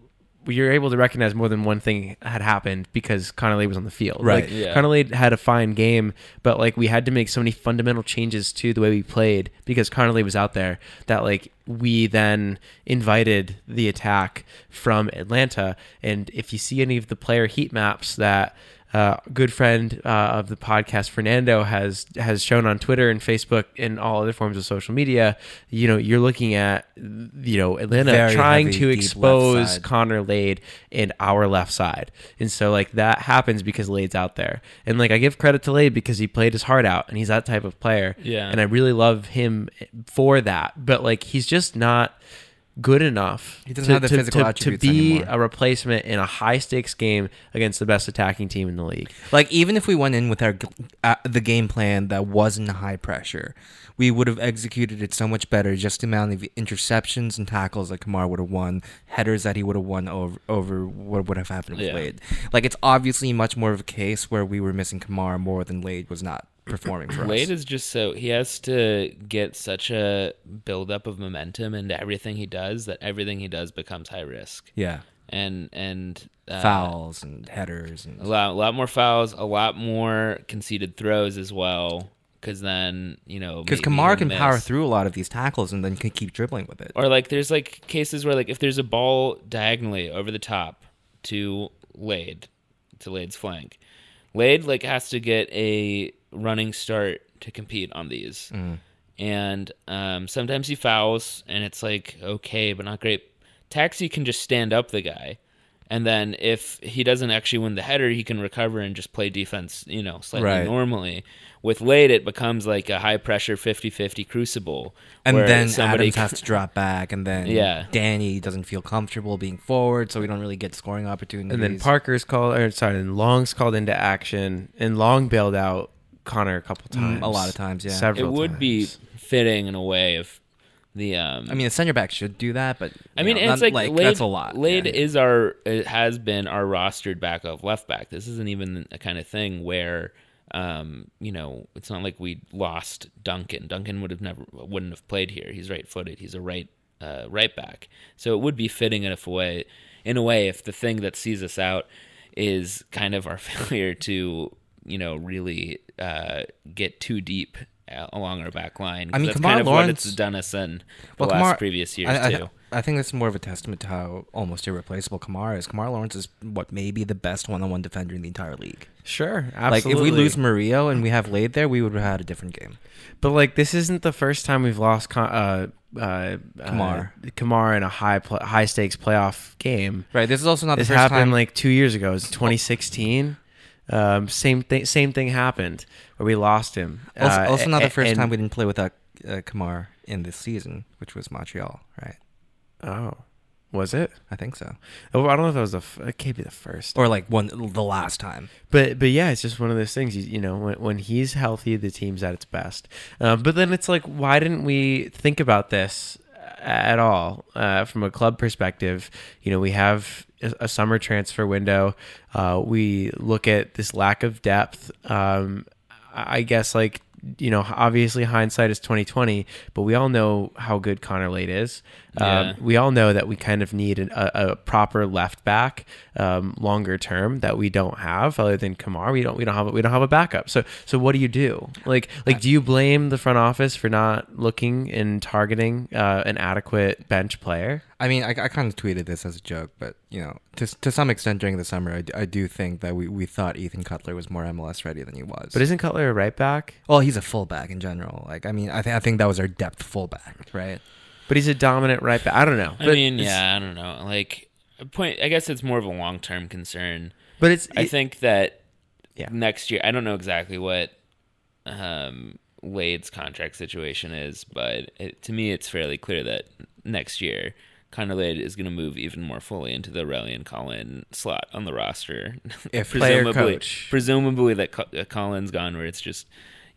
you're able to recognize more than one thing had happened because Connolly was on the field. Right. Like, Yeah. Connolly had a fine game, but like we had to make so many fundamental changes to the way we played because Connolly was out there that like we then invited the attack from Atlanta. And if you see any of the player heat maps that uh, good friend uh, of the podcast Fernando has has shown on Twitter and Facebook and all other forms of social media, you know, you're looking at you know Atlanta Very trying heavy, to expose. Connor Lade in our left side. And so like that happens because Lade's out there. And like I give credit to Lade because he played his heart out and he's that type of player. Yeah. And I really love him for that. But like he's just not good enough He doesn't have the physical attributes to be anymore. a replacement in a high stakes game against the best attacking team in the league. Like even if we went in with our uh, the game plan that wasn't high pressure, we would have executed it so much better. Just the amount of interceptions and tackles that Kemar would have won, headers that he would have won over over what would have happened with Yeah. Lade. Like it's obviously much more of a case where we were missing Kemar more than Lade was not performing for Lade is just so he has to get such a buildup of momentum into everything he does that everything he does becomes high risk yeah, and and uh, fouls and headers and a lot, a lot more fouls, a lot more conceded throws as well. Because then you know because maybe Kemar he'll can power through a lot of these tackles and then can keep dribbling with it. Or like there's like cases where like if there's a ball diagonally over the top to Lade, to Lade's flank, Lade like has to get a running start to compete on these. And um, sometimes he fouls and it's like okay, but not great. Taxi can just stand up the guy. And then if he doesn't actually win the header, he can recover and just play defense, you know, slightly Right. normally. With Lade, it becomes like a high pressure 50-50 crucible. And then somebody Adams has to drop back, and then Yeah. Danny doesn't feel comfortable being forward, so we don't really get scoring opportunities. And then Parker's called, or sorry, and Long's called into action, and Long bailed out Connor a couple times. Mm, a lot of times, yeah. Several it would be times. fitting in a way if the um I mean, the center back should do that, but I you mean know, it's not- like, Lade, that's a lot. Lade yeah. is our it has been our rostered backup left back. This isn't even a kind of thing where um you know it's not like we lost Duncan. Duncan would have never wouldn't have played here. He's right footed. He's a right uh, right back. So it would be fitting in a way in a way if the thing that sees us out is kind of our failure to you know really uh, get too deep uh, along our back line. I mean, that's Kemar kind of what Lawrence- it's done us in the Well, last Kemar- previous years I, I, too. I think that's more of a testament to how almost irreplaceable Kemar is. Kemar Lawrence is what maybe the best one-on-one defender in the entire league. Sure, absolutely. Like if we lose Murillo and we have Lade there, we would have had a different game. But like this isn't the first time we've lost Con- uh, uh, Kemar. uh, Kemar in a high pl- high stakes playoff game. Right. This is also not This the first happened time. like two years ago. It's 2016. Um, same thing. Same thing happened where we lost him. also, Uh, also not the first and- time we didn't play without uh, Kemar in this season, which was Montreal, right? Oh, was it? I think so, Oh, I don't know if that was the. F- it can't be the first. or like one the last time. But but yeah, it's just one of those things. You, you know, when when he's healthy, the team's at its best. Um, but then it's like, why didn't we think about this at all uh, from a club perspective? You know, we have a, summer transfer window. Uh, we look at this lack of depth. Um, I guess like you know, obviously hindsight is twenty twenty, but we all know how good Connor Lade is. Yeah. Um, we all know that we kind of need an, a, a proper left back um, longer term that we don't have other than Kemar. We don't we don't have we don't have a backup. So so what do you do? Like like do you blame the front office for not looking and targeting uh, an adequate bench player? I mean, I, I kind of tweeted this as a joke, but you know, to to some extent during the summer, I, d- I do think that we, we thought Ethan Kutler was more MLS ready than he was. But isn't Kutler a right back? well, he's a fullback in general. Like, I mean, I think I think that was our depth fullback, right? But he's a dominant right back. I don't know. I But mean, yeah, I don't know. Like, point. I guess it's more of a long term concern. But it's I it- think that Yeah. next year. I don't know exactly what um, Lade's contract situation is, but it, to me, it's fairly clear that next year. Connor Lade is going to move even more fully into the Aurelien Collin slot on the roster. If Player presumably, coach. presumably that Co- uh, Collin's gone, where it's just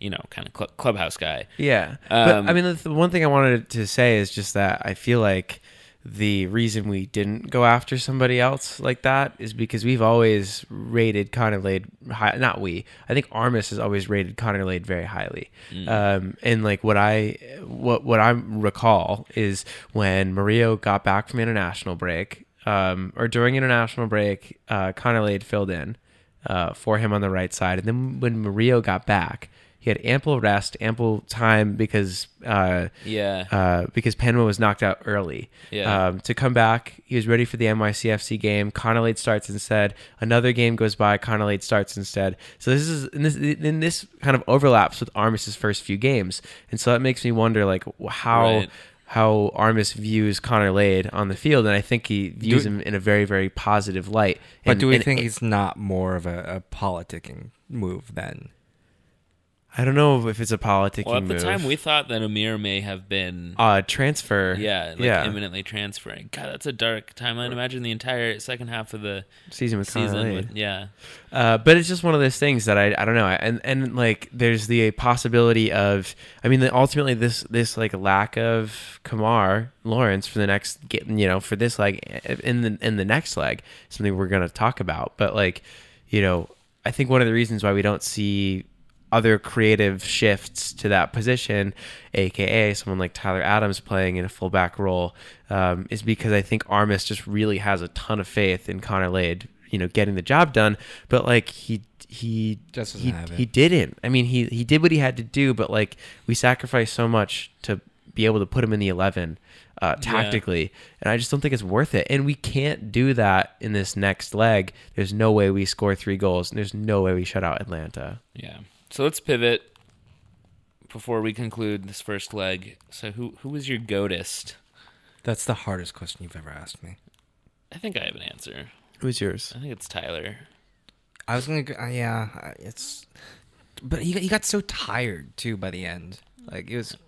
you know kind of cl- clubhouse guy. Yeah, but Um, I mean, the, one thing I wanted to say is just that I feel like the reason we didn't go after somebody else like that is because we've always rated Connor Lade high. Not we. I think Armas has always rated Connor Lade very highly. Um, and like what I what what I recall is when Mario got back from international break, um, or during international break, uh, Connor Lade filled in uh, for him on the right side, and then when Mario got back. He had ample rest, ample time because uh, Yeah. uh, because Panama was knocked out early. Yeah. Um, to come back, he was ready for the NYCFC game. Connolade starts instead. Another game goes by. Connolade starts instead. So this is and this and this kind of overlaps with Armas's first few games, and so that makes me wonder like how. Right. How Armas views Connor Lade on the field, and I think he views Do- him in a very, very positive light. But do we and- think he's not more of a, a politicking move then? I don't know if it's a politicking Well, at the move. time, we thought that Amir may have been, uh, transfer. yeah, like yeah. imminently transferring. God, that's a dark timeline. Imagine the entire second half of the season with Connor season. With, yeah, Uh, but it's just one of those things that I, I don't know and and like there's the possibility of I mean ultimately this this like lack of Kemar Lawrence for the next get you know for this leg in the in the next leg something we're gonna talk about but like you know I think one of the reasons why we don't see other creative shifts to that position, aka someone like Tyler Adams playing in a fullback role, um, is because I think Armas just really has a ton of faith in Connor Lade, you know, getting the job done. But like he he Just he, he didn't. I mean, he he did what he had to do, but like we sacrificed so much to be able to put him in the eleven uh, tactically, and I just don't think it's worth it. And we can't do that in this next leg. There's no way we score three goals, and there's no way we shut out Atlanta. yeah. So let's pivot before we conclude this first leg. So who who was your goatist? That's the hardest question you've ever asked me. I think I have an answer. Who's yours? I think it's Tyler. I was gonna, go, uh, yeah, it's, but he got, he got so tired too by the end. Like it was. Well,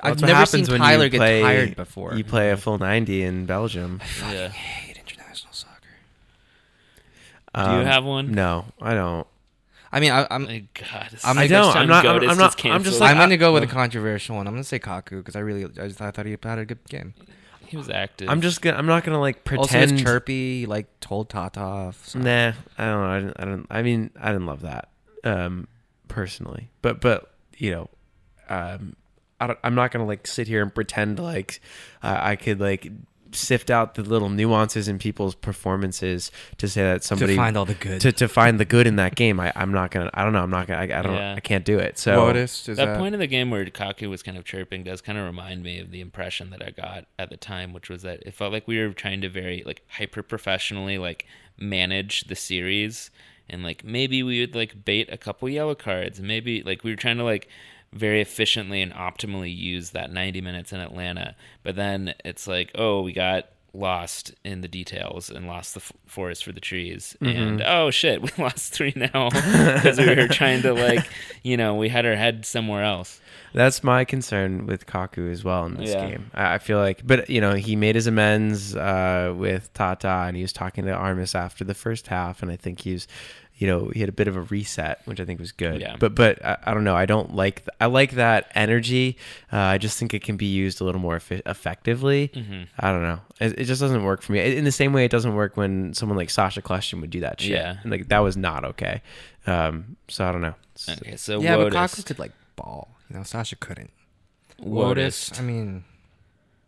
I've that's never happens seen when Tyler you get play- tired before. You play a full ninety in Belgium. I Yeah. hate international soccer. Do you Um, have one? No, I don't. I mean, I, I'm My God, I'm- I don't. first I'm time not- I'm- Goatist I'm not- I'm just like- I'm gonna go with a controversial one. I'm gonna say Kaku because I really I, just, I thought he had a good game. he was active. I'm just gonna. I'm not gonna like Also, pretend. his chirpy he, like told Tata off. so- Nah, I don't know. I didn't. I don't. I mean, I didn't love that um, personally. But but you know, um, I don't, I'm not gonna like sit here and pretend like uh, I could like sift out the little nuances in people's performances to say that somebody to find all the good. to, to find the good in that game. I, I'm not gonna. I don't know. I'm not gonna. I, I don't. Yeah. I can't do it. So Lotus, is that, that, point in the game where Kaku was kind of chirping does kind of remind me of the impression that I got at the time, which was that it felt like we were trying to very like hyper professionally like manage the series, and like maybe we would like bait a couple yellow cards, maybe like we were trying to like very efficiently and optimally use that 90 minutes in Atlanta, but then it's like oh we got lost in the details and lost the f- forest for the trees and oh shit we lost three now because we were trying to like you know, we had our head somewhere else. That's my concern with Kaku as well in this Yeah. game. I I feel like, but you know, he made his amends uh, with Tata, and he was talking to Armas after the first half, and I think he's, you know, he had a bit of a reset, which I think was good. Yeah. But but I, I don't know. I don't like. Th- I like that energy. Uh, I just think it can be used a little more effi- effectively. Mm-hmm. I don't know. It, it just doesn't work for me. In the same way, it doesn't work when someone like Sacha Kljestan would do that shit. Yeah. And like that was not okay. Um, so I don't know. S- Okay, so yeah, but Wotus. Kaku could like ball. You know, Sasha couldn't. Wotus. I mean,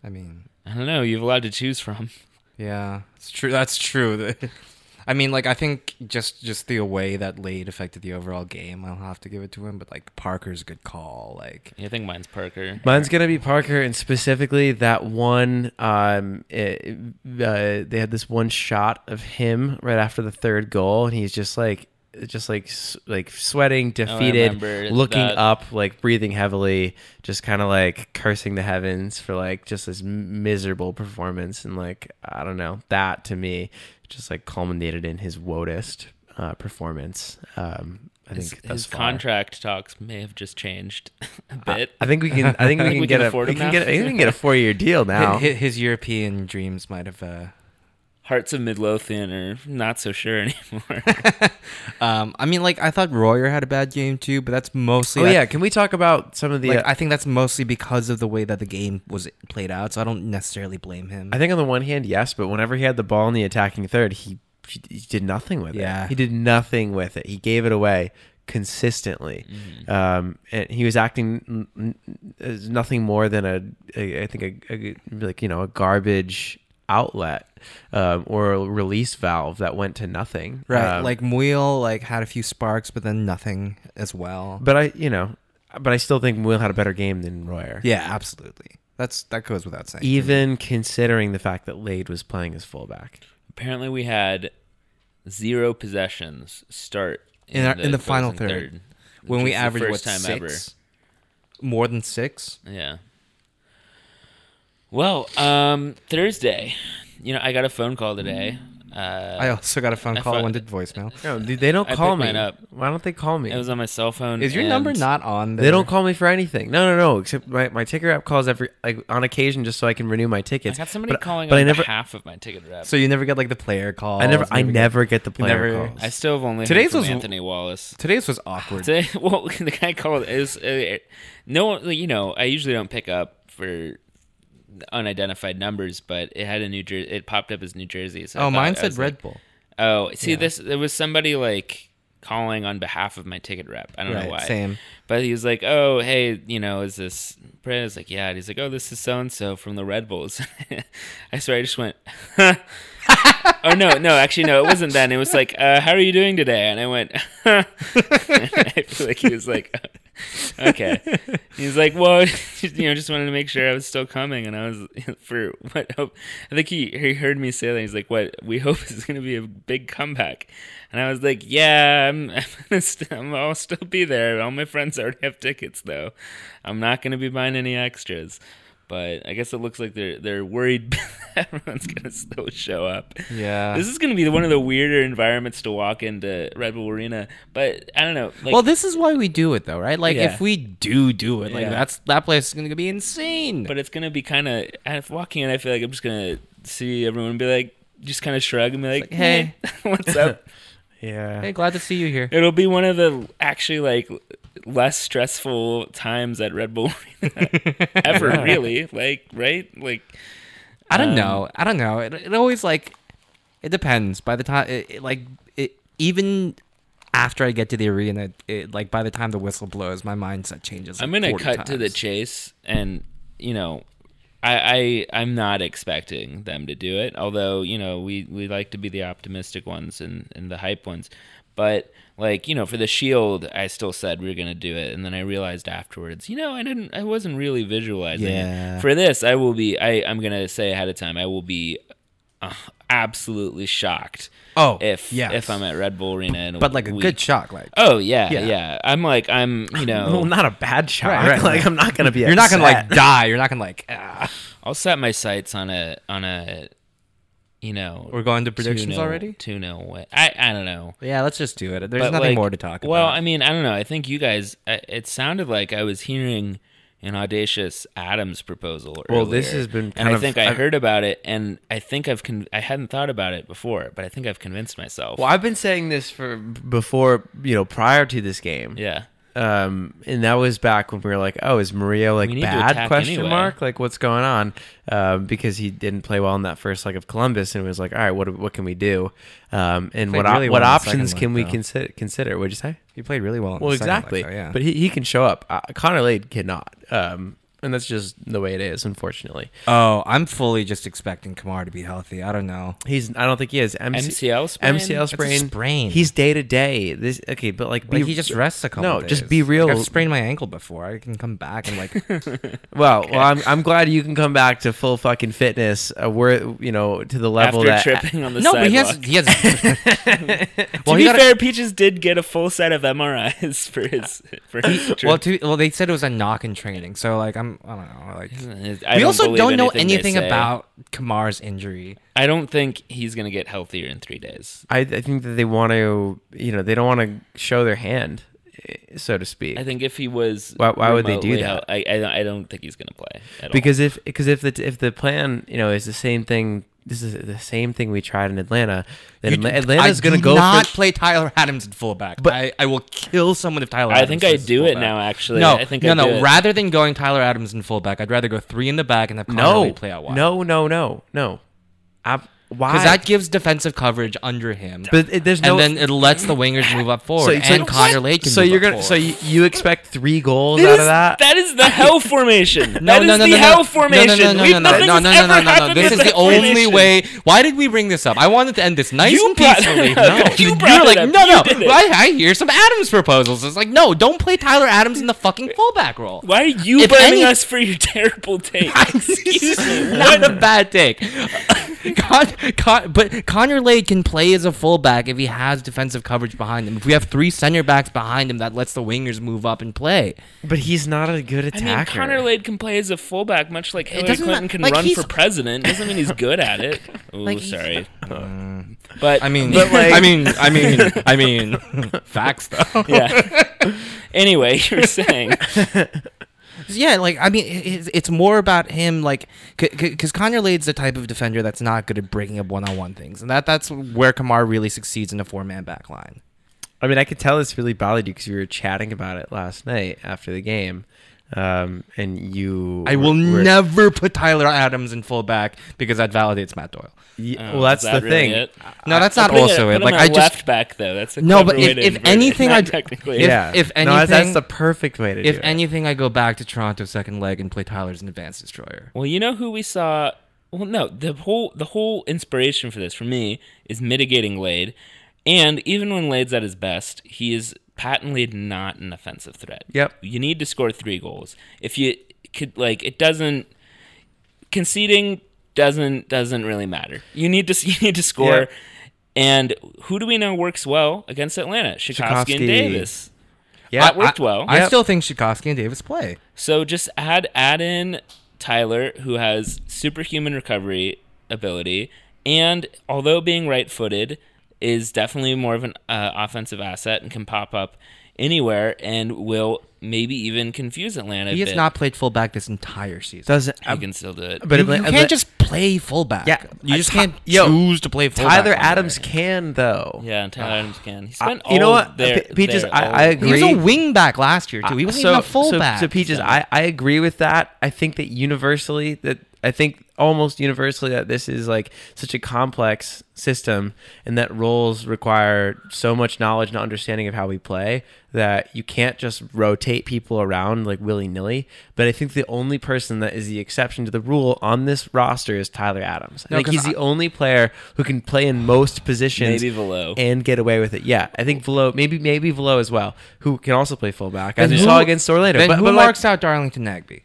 I mean, I don't know. You've a lot to choose from. yeah, it's true. That's true. I mean, like I think just just the way that Lade affected the overall game, I'll have to give it to him. But like Parker's a good call. Like I think mine's Parker. Mine's gonna be Parker, and specifically that one. Um, it, uh, they had this one shot of him right after the third goal, and he's just like, just like, like sweating, defeated, remember looking that. up, like breathing heavily, just kind of like cursing the heavens for like just this miserable performance, and like I don't know, that to me just like culminated in his wotest uh, performance. Um, I His, think thus his far. contract talks may have just changed a bit. I think we can. I think we can we get can a. We can get. I think we can get a four-year deal now. his, his European dreams might have. Uh, Hearts of Midlothian are not so sure anymore. um, I mean, like I thought Royer had a bad game too, but that's mostly. Oh I- yeah, can we talk about some of the? like uh, I think that's mostly because of the way that the game was played out. So I don't necessarily blame him. I think on the one hand, yes, but whenever he had the ball in the attacking third, he, he, he did nothing with Yeah. it. He did nothing with it. He gave it away consistently, um, and he was acting n- n- as nothing more than a, a I think a, a like you know a garbage outlet um, or a release valve that went to nothing. right, Um, like Muyl like had a few sparks, but then nothing as well. but I you know, but I still think Will had a better game than Royer. yeah, absolutely. That's that goes without saying. even considering the fact that Lade was playing as fullback. Apparently, we had zero possessions start In our- in the final opposing third. when we averaged the what time six, more than six. Yeah. Well, um, Thursday, you know, I got a phone call today. Uh, I also got a phone I call. thought- When did voicemail? No, they they don't I call picked me. mine up. Why don't they call me? it was on my cell phone. Is your and- number not on? There? they don't call me for anything. No, no, no. Except my, my ticker app calls every like on occasion just so I can renew my I tickets. got somebody but, calling but on I never, behalf of my ticket rep. So you never get like the player call. I never, I never get the player never- calls. I still have only Today's heard from was- Anthony Wallace. Today's was awkward. Today, well, the guy called is uh, no one. You know, I usually don't pick up for unidentified numbers, but it had a New Jersey. It popped up as New Jersey. So oh, mine said Red like- Bull. Oh, see, Yeah. this there was somebody like calling on behalf of my ticket rep. I don't know why. same. But he was like, "Oh, hey, you know, is this?" Brit was like, "Yeah." And he's like, "Oh, this is so and so from the Red Bulls." I swear, I just went. oh no, no, actually, no, it wasn't then. It was like, uh, "How are you doing today?" And I went. I feel like he was like, "Okay." He's like, "Well, you know, just wanted to make sure I was still coming." And I was for what hope. I think he he heard me say that. He's like, "What we hope is going to be a big comeback." And I was like, "Yeah, I'm, I'm, gonna st- I'm I'll still be there. All my friends already have tickets, though. I'm not going to be buying any extras." But I guess it looks like they're they're worried everyone's going to still show up. Yeah. This is going to be one of the weirder environments to walk into Red Bull Arena. But I don't know. Like, well, this is why we do it, though, right? Like, Yeah. if we do do it, like Yeah. that's that place is going to be insane. but it's gonna be kind of walking in. I feel like I'm just gonna see everyone and be like, just kind of shrug and be like, like, hey. what's up?" yeah. hey, glad to see you here. It'll be one of the actually like less stressful times at Red Bull ever. Really, like right, like I don't Um, know. I don't know. It, it always like it depends. By the time, it, it, like it, even after I get to the arena, it, like by the time the whistle blows, my mindset changes. I'm gonna 40 cut to the chase, and you know, I, I I'm not expecting them to do it. Although you know, we we like to be the optimistic ones and and the hype ones, but like you know, for the Shield, I still said we were gonna do it, and then I realized afterwards, you know, I didn't, I wasn't really visualizing. it. Yeah. For this, I will be. I I'm gonna say ahead of time, I will be. Uh, absolutely shocked Oh, if yeah if I'm at Red Bull Arena in a but like a week. good shock. Like oh yeah, Yeah. yeah I'm like I'm you know Well, not a bad shot. Right, right, like. I'm not gonna be. you're not gonna like die. You're not gonna like. Ah. I'll set my sights on a on a you know, We're going to predictions already? 2 0 away. I, I don't know. Yeah, let's just do it. There's But, nothing like, more to talk about. Well, I mean, I don't know. I think you guys, it sounded like I was hearing an audacious Adams proposal. Well, this earlier. has been and I of- think I I've- heard about it, and I think I've con- I hadn't thought about it before, but I think I've convinced myself. Well, I've been saying this for before, you know, prior to this game. yeah, Um, and that was back when we were like, "Oh, is Mario like We need to bad?" Question anyway. mark. Like, what's going on? Um, because he didn't play well in that first leg of Columbus, and it was like, "All right, what what can we do?" Um, and what really what well second options leg, can we consider? Consider? What'd you say? he played really well. In Well, the second leg, exactly. though, yeah. But he, he can show up. Uh, Connor Lade cannot. Um, and that's just the way it is, unfortunately. oh, I'm fully just expecting Kemar to be healthy. I don't know. He's. I don't think he is. MC, MCL sprain. MCL That's a sprain. sprain. He's day to day. This okay, but like, be, Like he just rests a couple. No, days. just be real. Like, I've sprained my ankle before. I can come back and like. Well, well, I'm I'm glad you can come back to full fucking fitness. Uh, we're you know to the level after that tripping on the side. no, but he has. He has. to well, be he got. fair, Peaches did get a full set of MRIs for his. For his trip. well, to, well, they said it was a knock in training. So like, I'm. I don't know. Like. I we don't also don't know anything anything about Kemar's injury. I don't think he's gonna get healthier in three days. I, I think that they want to you know they don't want to show their hand, so to speak. I think if he was, Why- why would they do that? I, I don't- I don't think he's gonna play at because if because if the if the plan you know is the same thing, this is the same thing we tried in Atlanta. Then You- Atla- Atlanta's going to go not for. play Tyler Adams in fullback. But- But I, I will kill someone if Tyler. all. I Adams think I is do it now. Actually, No, I think no, I no. do it. Rather than going Tyler Adams in fullback, I'd rather go three in the back and have Connor No, play out wide. no, no, no, no. Ab- why? because that gives defensive coverage under him. But it, there's no. and then it lets the wingers move up forward, so- and Connor Lade can so move you're up gonna so forward. you, you expect three goals This out is- of that? that is the hell formation. No, that is no, no, the no, hell no. formation. No, no, no, We've- no, no, no, no, ever no, no, no. This is the only formation. way. Why did we bring this up? I wanted to end this nice You and peacefully. up. You You brought are like, no, no. I, I hear some Adams proposals. It's like, no, don't play Tyler Adams in the fucking fullback role. Why are you If blaming us for your terrible take? Excuse me. Not a bad take. Con, Con, but Connor Lade can play as a fullback if he has defensive coverage behind him. If we have three center backs behind him, that lets the wingers move up and play. But he's not a good attacker. I attacker. mean, Connor Lade can play as a fullback, much like Hillary doesn't Clinton can like, run for president. Doesn't mean he's good at it. Oh, Like, he's- sorry. Mm. But I mean, But, like- I mean, I mean, I mean, facts though. yeah. anyway, you're saying Yeah, like I mean, it- it's, more about him, like because Connor Lade's the type of defender that's not good at breaking up one-on-one things, and that that's where Kemar really succeeds in a four-man back line. I mean, I could tell this really bothered you because we were chatting about it last night after the game, um, and you. I will were- never put Tyler Adams in fullback because that validates Matt Doyle. Ye- Oh, well, that's that the really thing. it? No, that's I'll not put also put it. Like I just left back though. That's a No, but if- if anything, I'd- technically. if- yeah. if no, that's- anything- that's the perfect way to do if it. anything, I go back to Toronto second leg and play Tyler as an advanced destroyer. Well, you know who we saw. Well, no, the whole the whole inspiration for this for me is mitigating Lade, and even when Lade's at his best, he is patently not an offensive threat. Yep. You need to score three goals. If you could, like, it doesn't conceding doesn't doesn't really matter. You need to you need to score. Yeah. And who do we know works well against Atlanta? Rzatkowski and Davis. yeah, that worked well. I Yep. still think Rzatkowski and Davis play. So just add add in Tyler, who has superhuman recovery ability, and although being right-footed, is definitely more of an uh, offensive asset and can pop up anywhere and will maybe even confuse Atlanta. He a has bit. not played fullback this entire season. doesn't. He can still do it. but you, Atla- you can't just play fullback. Yeah, you I- just Ty- can't yo, choose to play fullback. Tyler all Adams day. can though. yeah, and Tyler Adams can. He Uh, spent you know what? Their, Pe- Peaches, their- I- all- I He was a wing back last year too. He wasn't so, even a fullback. So, so Peaches, I, I agree with that. I think that universally that I think almost universally that this is like such a complex system and that roles require so much knowledge and understanding of how we play that you can't just rotate people around like willy-nilly but i think the only person that is the exception to the rule on this roster is tyler adams i No, think he's I- the only player who can play in most positions maybe Valot. and get away with it. Yeah, I think Valot, maybe maybe Valot as well, who can also play fullback, as Then we who- saw against Orlando. But who but like, marks out Darlington Nagbe?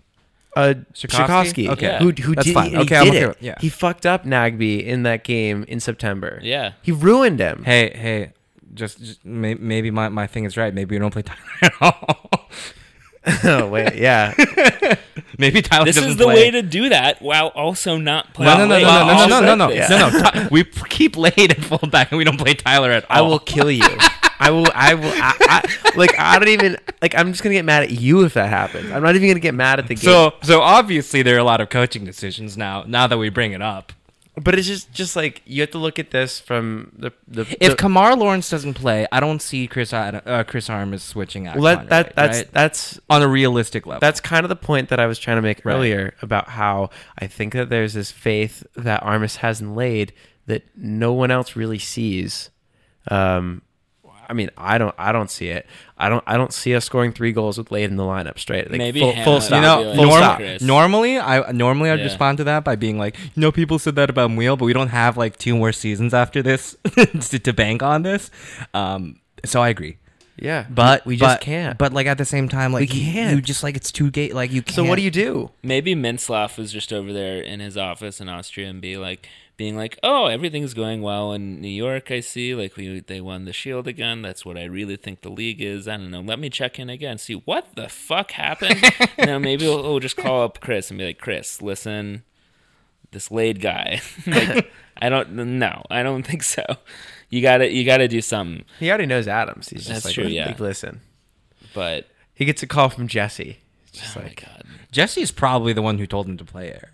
Uh, Rzatkowski? Rzatkowski, Okay. who who That's did, fine. he Okay, I'm did okay it. with- yeah. He fucked up Nagbe in that game in September. Yeah. he ruined him. Hey, hey, just, just may, maybe my, my thing is right. Maybe we don't play Tyler at all. oh wait, yeah. Maybe Tyler This doesn't is the play. way to do that while also not playing. No, no, no, Lade. no, no, no, no, no, no, Yeah. no, no, no. We p- keep Lade at fullback and we don't play Tyler at all. I will kill you. I will. I will. I, I, like I don't even like. I'm just gonna get mad at you if that happens. I'm not even gonna get mad at the game. So, so obviously there are a lot of coaching decisions now. Now that we bring it up, but it's just just like you have to look at this from the the. if the, Kemar Lawrence doesn't play, I don't see Chris Ad- uh, Chris Armas switching out. well, that, that that's that's on a realistic level. that's kind of the point that I was trying to make Right. earlier about how I think that there's this faith that Armas hasn't Lade that no one else really sees. Um, I mean, I don't, I don't see it. I don't, I don't see us scoring three goals with Lade in the lineup straight. Like, Maybe full, full stop. you know, Full norm- stop. Chris. normally I normally I'd Yeah. respond to that by being like, you know, people said that about Wheel, but we don't have like two more seasons after this to, to bank on this. Um, so I agree. yeah, But we just but- can't. But like at the same time, like We you- can't. You just like it's too gate. Like you. Can't. so what do you do? Maybe Mintzlaff was just over there in his office in Austria and be like, being like, "Oh, everything's going well in New York. I see. Like we they won the Shield again. That's what I really think the league is. I don't know. Let me check in again. See what the fuck happened. you know, maybe we'll, we'll just call up Chris and be like, Chris, listen, this Lade guy. like, I don't. No, I don't think so. You gotta you gotta do something. He already knows Adams. He's just That's like, true, like, yeah. listen. But He gets a call from Jesse. It's just oh my like, god. Jesse's probably the one who told him to play air.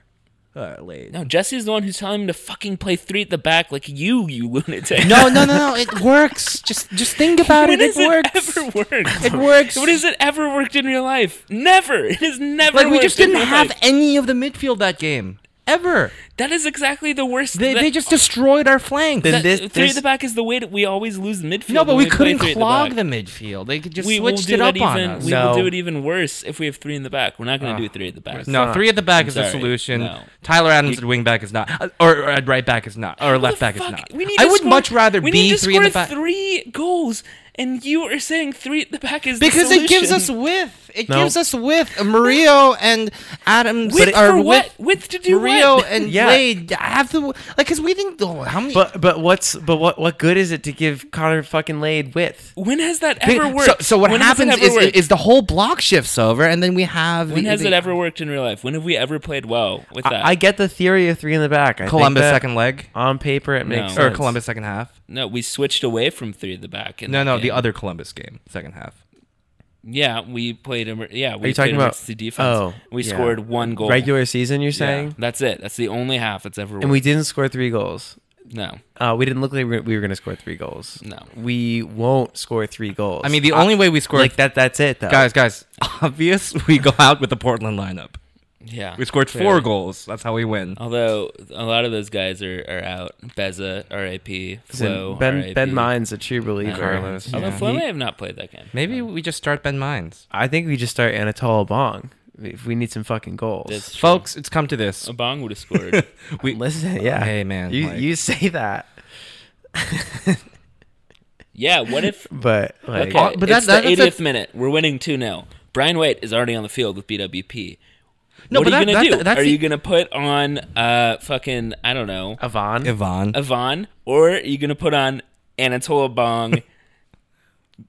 Uh, late. No, Jesse's the one who's telling him to fucking play three at the back, like you, you lunatic. No, no, no, no. It works. Just, just think about When it. has It works. ever worked? It works. When has it ever worked in real life? Never. It has never. like we just in didn't real have life. any of the midfield that game ever. That is exactly the worst. They, that, they just destroyed our flanks. Then that- this- three this- at the back is the way that we always lose the midfield. no, but when we play couldn't three at the clog the, midfield. They could just We will switched do it up that on even. us. We No. will do it even worse if we have three in the back. We're not going to do three at the back. No, not. three at the back I'm is the solution. No. Tyler Adams at wing back is not, uh, or, or at right back is not, or How left the back is not. We need I would score- much rather we be three in the score back Three goals, and you are saying three at the back is the because it gives us solution. Width. It No. gives us width. Murillo and Adams width are for width. what? Width to do Murillo what? and Yeah. Lade have to like because we didn't. Oh, how many? but but what's but what what good is it to give Connor fucking Lade width? when has that ever worked? so what When happens is, worked? is the whole block shifts over, and then we have. when the, has the- it ever worked in real life? When have we ever played well with that? I, I get the theory of three in the back. I Columbus that second leg on paper it makes Or or. Columbus second half? no, we switched away from three in the back. in No, that no, the other Columbus game, second half. Yeah, we played. emer- Yeah, we you talking about- emergency defense. oh, we yeah. scored one goal. regular season. You're Yeah, saying, that's it. That's the only half that's ever. Worked. and we didn't score three goals. No, Uh, we didn't look like we were, going to score three goals. No. we won't score three goals. I mean, the Uh, only way we score like that. That's it, though. guys, guys, obvious. We go out with the Portland lineup. Yeah, We scored four goals. That's how we win. Although a lot of those guys are, are out. Beza, R.I.P. Flo, ben R.I.P. Ben Mine's a true believer. Carlos. Although Yeah. Flo He- may have not played that game. Maybe we just start Ben Mines, I think we just start Anatole Abang if we need some fucking goals. That's true. folks. It's come to this. A bong would have scored. We Listen, yeah. Hey, man, you like- you say that, yeah. What if? but like, Okay, but it's that- the that's a- 80th minute. We're winning two 0 Brian White is already on the field with BWP. No, what but are you that- gonna that- do? that's are the- you gonna put on uh fucking I don't know Avon. Yvonne. Avon or are you gonna put on Anatole Abang?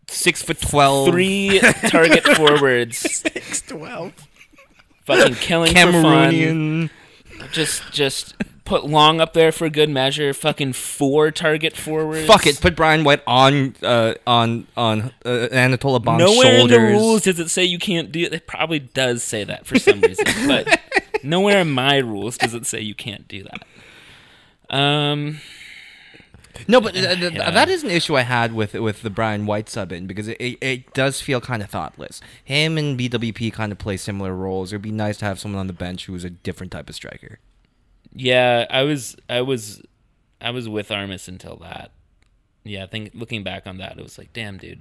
Six foot twelve, three target forwards, Six twelve. fucking killing for fun. Just, just put Long up there for good measure. Fucking four target forwards. Fuck it. Put Brian White on uh, on on uh, Anatole Abang's Nowhere shoulders. in the rules does it say you can't do it. It probably does say that for some reason, but nowhere in my rules does it say you can't do that. Um, No, but uh, th- Yeah. that is an issue I had with with the Brian White sub in because it, it, it does feel kind of thoughtless. Him and BWP kind of play similar roles. It'd be nice to have someone on the bench who is a different type of striker. Yeah, I was, I was, I was with Armas until that. Yeah, I think looking back on that, it was like, damn, dude.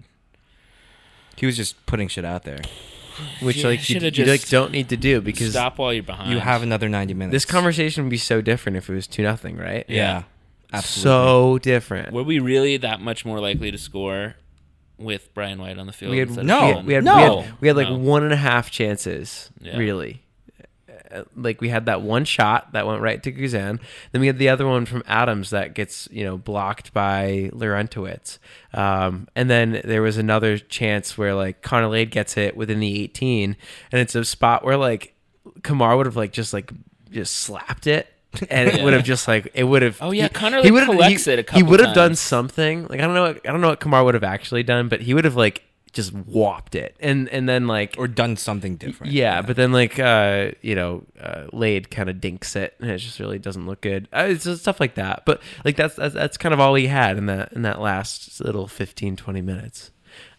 He was just putting shit out there. which Yeah, like you, you like don't need to do because Stop while you're behind. You have another ninety minutes. this conversation would be so different if it was two nothing, right? yeah, absolutely. So different. Were we really that much more likely to score with Brian White on the field? we had instead of No. we had we had, No. we had, we had, like No. one and a half chances Yeah. really. Uh, Like we had that one shot that went right to Guzan. Then we had the other one from Adams that gets you know blocked by Larentowicz. Um, and then there was another chance where like Connor Lade gets it within the 18, and it's a spot where like Kemar would have like just like just slapped it. And it would have just like it would have. Oh, yeah, he- Connor, he like, would've- collects he, it He would have done something. Like I don't know. I don't know what Kemar would have actually done, but he would have like just whopped it, and and then like or done something different. yeah, but then like uh, you know, uh, Lade kind of dinks it, and it just really doesn't look good. Uh, it's just stuff like that. But like that's, that's that's kind of all he had in that in that last little 15, 20 minutes.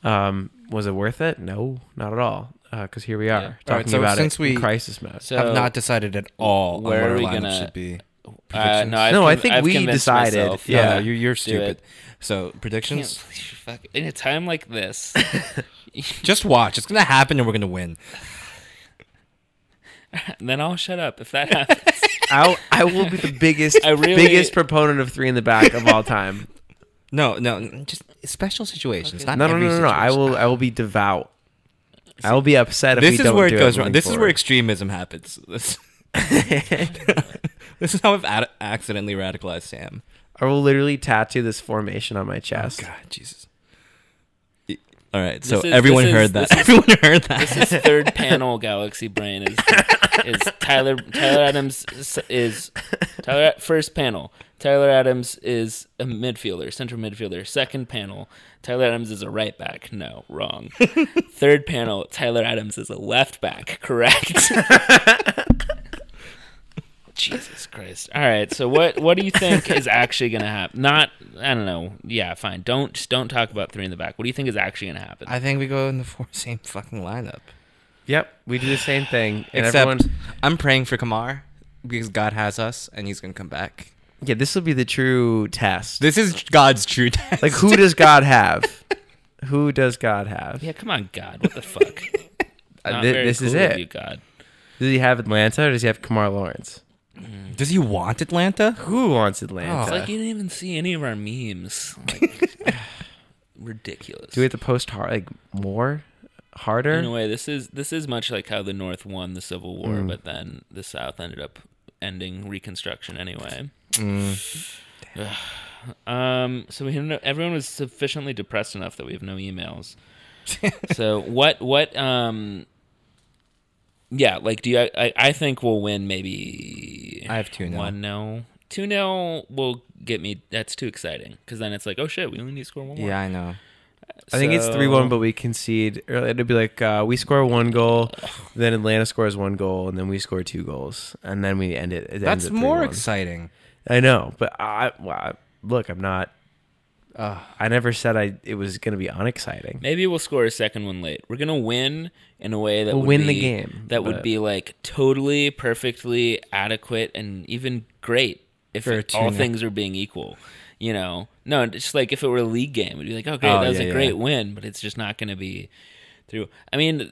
Um, was it worth it? No, not at all. Because here we are Yeah. All right, talking so about since it in we- crisis mode. So have not decided at all where on are we our lineup gonna- should be. Uh, no, I've No, I think I've we decided. myself. Yeah. no, you're, you're stupid. So predictions. fuck- in a time like this. Just watch. It's gonna happen, and we're gonna win. then I'll shut up if that happens. I I will be the biggest I really- biggest proponent of three in the back of all time. No, no, just special situations. Not No, no, no, no, no. I will I will be devout. I will be upset if This we is don't where it do goes wrong. moving This is where extremism happens. This, this is how I've ad- accidentally radicalized Sam. I will literally tattoo this formation on my chest. Oh, God, Jesus. All right, so This is- everyone this is- heard that. this is- everyone heard that. This is third panel Galaxy Brain is is Tyler Tyler Adams is, is Tyler first panel. Tyler Adams is a midfielder, central midfielder. Second panel, Tyler Adams is a right back. No, wrong. Third panel, Tyler Adams is a left back. Correct. Jesus Christ. All right. So what what do you think is actually going to happen? Not I don't know. Yeah, fine. Don't just don't talk about three in the back. What do you think is actually going to happen? I think we go in the four same fucking lineup. Yep, we do the same thing. And Except everyone, I'm praying for Kemar because God has us and He's gonna come back. yeah, this will be the true test. This is God's true test. like, who does God have? who does God have? yeah, come on, God. What the fuck? Uh, Not thi- very this is cool of it. You, God. Does he have Atlanta or does he have Kemar Lawrence? Does he want Atlanta? Who wants Atlanta? It's like you didn't even see any of our memes. Like, ridiculous. do we have to post hard, like more, harder? In a way, this is this is much like how the North won the Civil War, Mm. but then the South ended up ending Reconstruction anyway. Um, so we had no, everyone was sufficiently depressed enough that we have no emails. so what what um yeah like do you I, I think we'll win maybe I have 2-0. one no two nil will get me that's too exciting because then it's like oh shit we only need to score one more Yeah, I know. I think it's So- three one, but we concede. Early. It'd be like uh, we score one goal, then Atlanta scores one goal, and then we score two goals, and then we end it. it ends That's at more 3-1. exciting. I know, but I, well, I look. I'm not. Uh, I never said I. It was going to be unexciting. Maybe we'll score a second one late. We're gonna win in a way that We'll would win the be- game, That would but- be like totally, perfectly adequate and even great if For a it- all 2-0. things are being equal. You know, no, just like if it were a league game, it'd be like, oh, great, Oh, that was yeah, a yeah. great win, but it's just not gonna be through. I mean,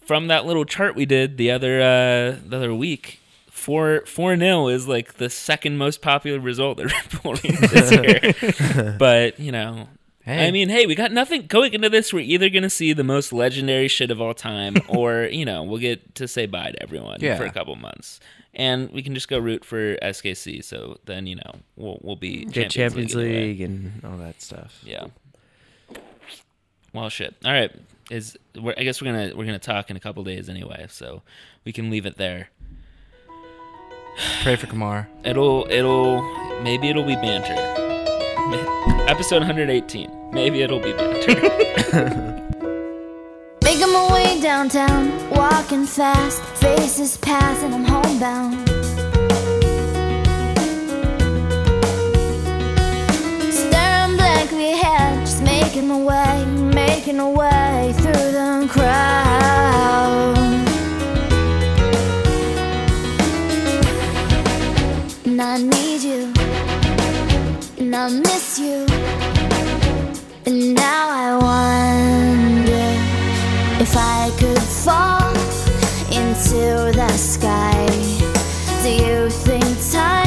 from that little chart we did the other uh, the other week. Four four nil is like the second most popular result that Red Bull this year. but you know, Hey. I mean, hey, we got nothing going into this. We're either going to see the most legendary shit of all time, or you know, we'll get to say bye to everyone Yeah. for a couple months, and we can just go root for SKC. So then, you know, we'll we'll be Get Champions anyway. League and all that stuff. Yeah. Well, shit. All right. Is I guess we're gonna we're gonna talk in a couple days anyway, so we can leave it there. Pray for Kemar. It'll it'll maybe it'll be banter. Episode 118. Maybe it'll be banter. Making my way downtown, walking fast, faces pass, and I'm homebound. Staring blankly ahead, just making my way, making my way through the crowd. And I miss you. And now I wonder if I could fall into the sky. Do you think time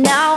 now.